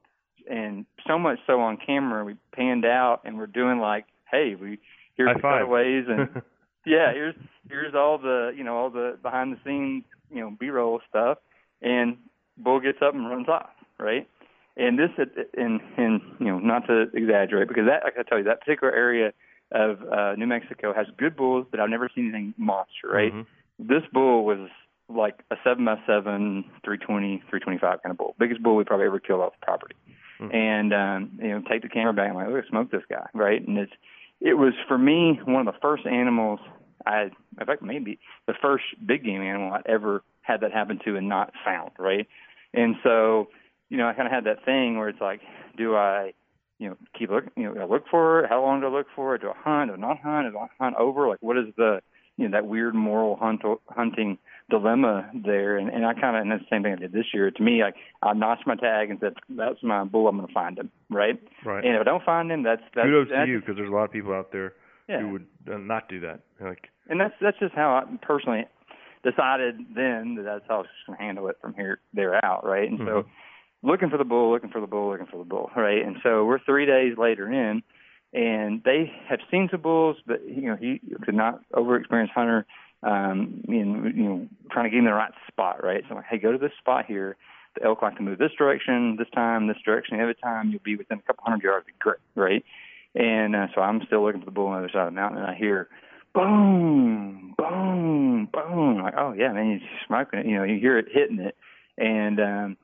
and so much so on camera we panned out and we're doing like, hey, we here's High the five. cutaways and yeah, here's here's all the you know all the behind the scenes you know B-roll stuff, and bull gets up and runs off, right? And this and and you know not to exaggerate because that like I tell you that particular area of uh, New Mexico has good bulls, but I've never seen anything monster, right? Mhm. This bull was like a seven by seven, three twenty, three twenty five kind of bull, biggest bull we probably ever killed off the property. Mhm. And um, you know, take the camera back. I'm like, look, smoke this guy, right? And it's it was for me one of the first animals I, in fact, maybe the first big game animal I'd ever had that happen to and not found, right? And so, you know, I kind of had that thing where it's like, do I, you know, keep looking, you know, do I look for it? How long do I look for it? Do I hunt? Do I not hunt? Do I hunt over? Like, what is the, you know, that weird moral hunt hunting dilemma there? And, and I kind of, and that's the same thing I did this year. To me, like, I notched my tag and said, that's my bull. I'm going to find him, right? Right. And if I don't find him, that's that's Kudos that's, to you because there's a lot of people out there Yeah. who would uh, not do that. Like, and that's that's just how I personally decided then that that's how I was just going to handle it from here there out, right? And so Mhm. looking for the bull, looking for the bull, looking for the bull, right? And so we're three days later in, and they have seen some bulls, but you know he could not overexperienced hunter, um, know, you know, trying to get him in the right spot, right? So I'm like, hey, go to this spot here. The elk like to move this direction, this time, this direction. Every time you'll be within a couple hundred yards of great, right? And uh, so I'm still looking for the bull on the other side of the mountain, and I hear boom, boom, boom. Like, oh yeah, man, he's smoking it. You know, you hear it hitting it, and um,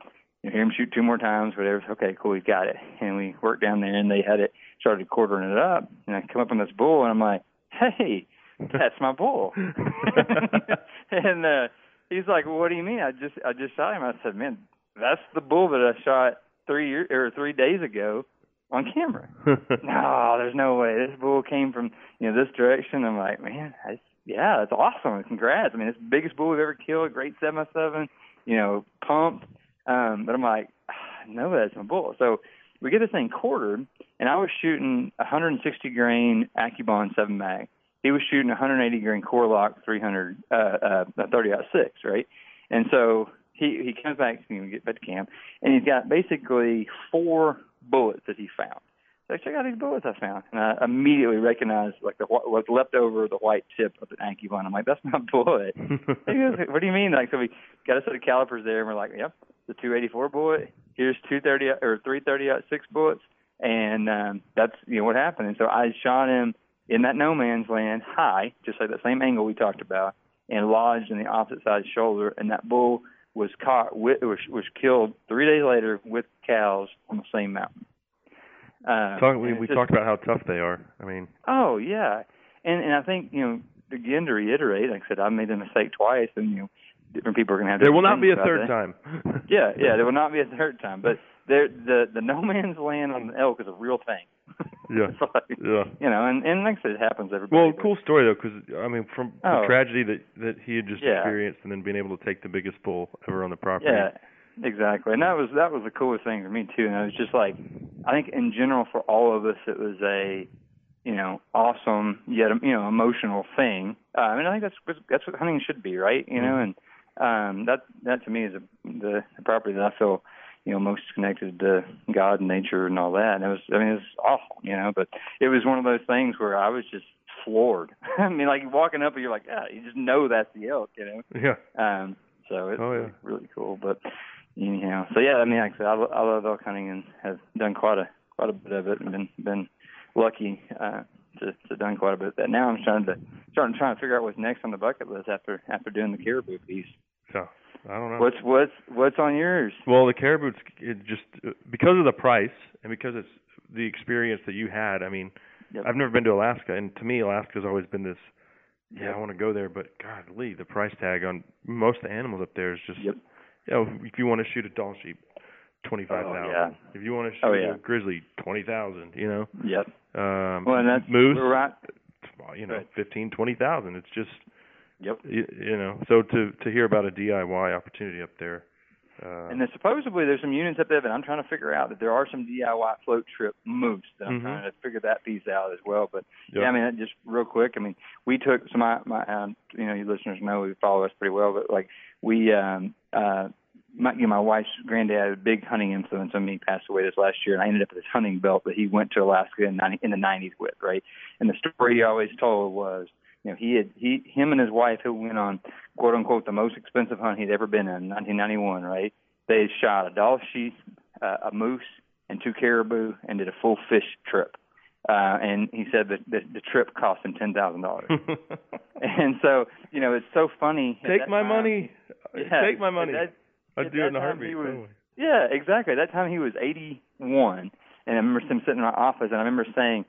you hear him shoot two more times. Whatever. Okay, cool, he's got it. And we worked down there, and they had it started quartering it up. And I come up on this bull, and I'm like, hey, that's my bull. and uh, he's like, well, what do you mean? I just I just shot him. I said, man, that's the bull that I shot three years or three days ago on camera. no, there's no way. This bull came from you know this direction. I'm like, man, that's, yeah, that's awesome. Congrats. I mean, it's the biggest bull we've ever killed. Great seven by seven. You know, pumped. Um, but I'm like, ah, no, that's my bull. So we get this thing quartered, and I was shooting 160 grain AccuBond seven mag. He was shooting 180 grain Core-Lokt 300 uh, uh, 30 aught six, right? And so he he comes back to me, get back to camp, and he's got basically four bullets that he found. So I check out these bullets I found, and I immediately recognized like the wh- what's left over the white tip of an AccuBond. I'm like, that's my bullet. he goes, what do you mean? Like, so we got a set of calipers there, and we're like, yep, the 284 bullet. Here's 230 or 330 aught six bullets, and um, that's you know what happened. And so I shot him in that no man's land, high, just like that same angle we talked about, and lodged in the opposite side shoulder, and that bull was caught with was was killed three days later with cows on the same mountain. Uh, Talk, we we just- talked about how tough they are. I mean, Oh yeah, and and I think you know again to reiterate, like I said, I made the mistake twice, and you know different people are going to have. there will not be a third time. Yeah, yeah, there will not be a third time, but there the the no man's land on the elk is a real thing. Yeah. Like, Yeah. You know, and and like I said, it happens everybody. Well, cool story though, because I mean, from Oh. the tragedy that that he had just Yeah. experienced, and then being able to take the biggest bull ever on the property. Yeah, exactly. And that was that was the coolest thing for me too. And it was just like, I think in general for all of us, it was a, you know, awesome yet you know emotional thing. Uh, I mean, I think that's that's what hunting should be, right? You know, and um, that that to me is a, the, the property that I feel, you know, most connected to God and nature and all that. And it was, I mean, it was awful, you know. But it was one of those things where I was just floored. I mean, like walking up and you're like, yeah, you just know that's the elk, you know. Yeah. Um, so it's Oh, yeah. really, really cool. But anyhow, so yeah, I mean, like I said, I, I love elk hunting and have done quite a quite a bit of it, and been been lucky uh, to to done quite a bit of that. Now I'm trying to starting trying to figure out what's next on the bucket list after after doing the caribou piece. So I don't know. What's what's what's on yours? Well, the caribou's it just because of the price and because it's the experience that you had. I mean, Yep. I've never been to Alaska, and to me, Alaska's always been this yeah, I want to go there, but God, Lee, the price tag on most of the animals up there is just. Yep. You know, if you want to shoot a Dall sheep, twenty five thousand. yeah. If you want to shoot Oh, yeah. a grizzly, twenty thousand. You know. Yep. Um, Well, and that's moose. right. well, you know, Right. fifteen, twenty thousand. It's just. Yep. You, you know, so to to hear about a DIY opportunity up there. Uh, And then supposedly there's some units up there that I'm trying to figure out that there are some DIY float trip moves that I'm Mhm. trying to figure that piece out as well. But Yep. yeah, I mean, just real quick, I mean, we took so my my um, you know, you listeners know we follow us pretty well, but like we um uh my you know, my wife's granddad had a big hunting influence on me, passed away this last year, and I ended up with this hunting belt that he went to Alaska in 90, in the 90s with, right? And the story he always told was, you know, he had he him and his wife who went on quote unquote the most expensive hunt he'd ever been in, 1991, right? They had shot a Dall sheep, uh, a moose, and two caribou, and did a full fish trip. Uh, and he said that the, the trip cost him ten thousand dollars. and so, you know, it's so funny. Take my time- money. Yeah, Take my money. at that- I'd do in a heartbeat. he was- totally. yeah, exactly. At that time he was 81, and I remember him sitting in my office, and I remember saying,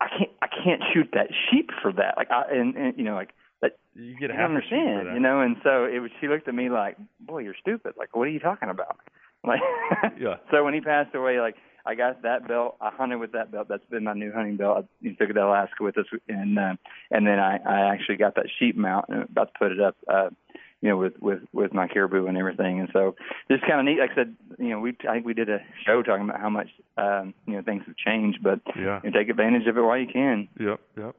"I can't, I can't shoot that sheep for that." Like, I, and, and you know, like that. You get a I half don't a sheep for understand, you know. And so it was. She looked at me like, "Boy, you're stupid. Like, what are you talking about?" Like, Yeah. So when he passed away, like I got that belt. I hunted with that belt. That's been my new hunting belt. I you took it to Alaska with us, and uh, and then I I actually got that sheep mount and I'm about to put it up. uh you know, with with with my caribou and everything, and so just kind of neat. Like I said, you know, we I think we did a show talking about how much um, you know things have changed, but Yeah. you know, take advantage of it while you can. Yep, yep.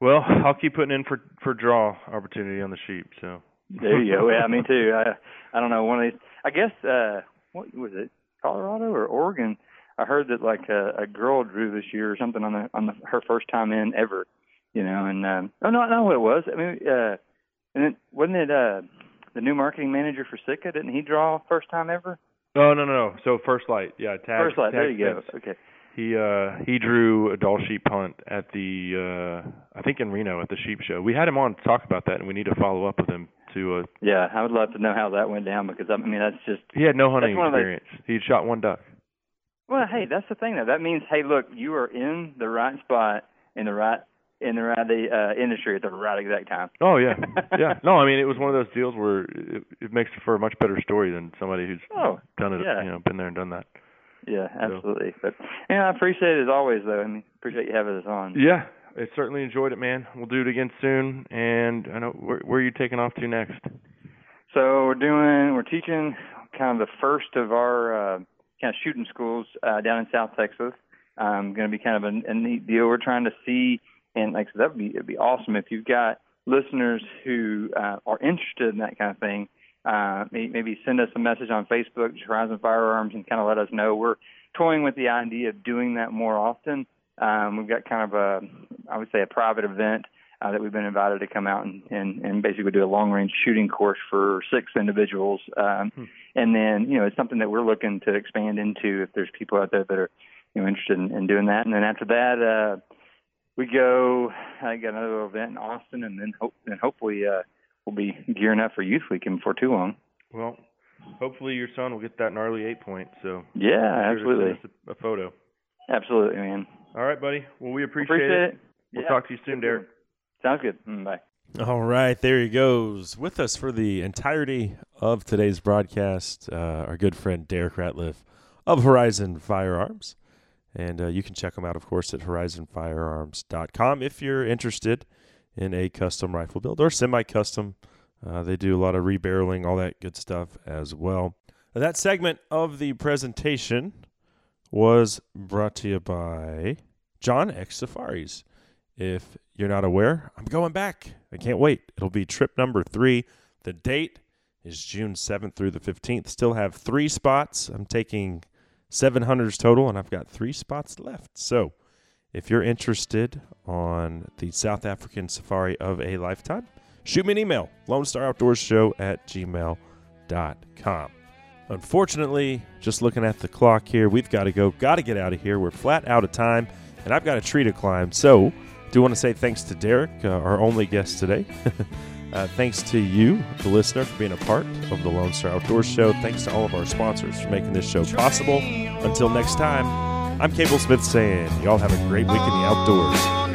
Well, I'll keep putting in for for draw opportunity on the sheep. So There you go. Yeah, me too. I I don't know one of these. I guess uh what was it? Colorado or Oregon? I heard that like a, a girl drew this year or something on the on the, her first time in ever. You know, and um, oh no, I know what it was. I mean, uh, and it, wasn't it uh the new marketing manager for Sitka? Didn't he draw first time ever? Oh no no no. So First Lite, yeah, tag. First Lite. There tag you go. Okay. He uh he drew a Dall sheep hunt at the uh I think in Reno at the sheep show. We had him on to talk about that and we need to follow up with him to uh Yeah, I would love to know how that went down because I mean that's just he had no hunting one those- experience. He shot one duck. Well, hey, that's the thing though. That means, hey, look, you are in the right spot in the right in the right uh, industry at the right exact time. Oh yeah. yeah. No, I mean it was one of those deals where it, it makes for a much better story than somebody who's Oh, done it, yeah. you know, been there and done that. Yeah, absolutely. But yeah, I appreciate it as always, though. I mean, appreciate you having us on. Yeah, I certainly enjoyed it, man. We'll do it again soon. And I know where, where are you taking off to next? So we're doing, we're teaching kind of the first of our uh, kind of shooting schools uh, down in South Texas. Um, going to be kind of a, a neat deal. We're trying to see, and like I said, that would be it'd be awesome if you've got listeners who uh, are interested in that kind of thing. Uh, maybe send us a message on Facebook, Horizon Firearms, and kind of let us know. We're toying with the idea of doing that more often. Um, we've got kind of a, I would say, a private event uh, that we've been invited to come out and, and, and basically do a long range shooting course for six individuals. Um, And then, you know, it's something that we're looking to expand into if there's people out there that are, you know, interested in, in doing that. And then after that, uh, we go, I got another event in Austin and then hope, and hopefully, uh, we'll be gearing up for Youth Weekend before too long. Well, hopefully your son will get that gnarly eight point. So Yeah, sure absolutely. a, a photo. Absolutely, man. All right, buddy. Well, we appreciate, Appreciate it. it. We'll Yeah. talk to you soon, Derek. Sounds good. Mm, bye. All right, there he goes with us for the entirety of today's broadcast. Uh, our good friend Derek Ratliff of Horizon Firearms, and uh, you can check them out, of course, at horizonfirearms.com if you're interested in a custom rifle build or semi-custom. Uh, they do a lot of rebarreling, all that good stuff as well. That segment of the presentation was brought to you by John X Safaris. If you're not aware, I'm going back. I can't wait. It'll be trip number three. The date is June 7th through the 15th. Still have three spots. I'm taking 700s total, and I've got three spots left. So if you're interested on the South African safari of a lifetime, shoot me an email, Lone Star Outdoors Show at gmail.com. Unfortunately, just looking at the clock here, we've got to go. Got to get out of here. We're flat out of time, and I've got a tree to climb. So, do want to say thanks to Derek, uh, our only guest today. Uh, thanks to you, the listener, for being a part of the Lone Star Outdoors Show. Thanks to all of our sponsors for making this show possible. Until next time, I'm Cable Smith saying, y'all have a great week in the outdoors.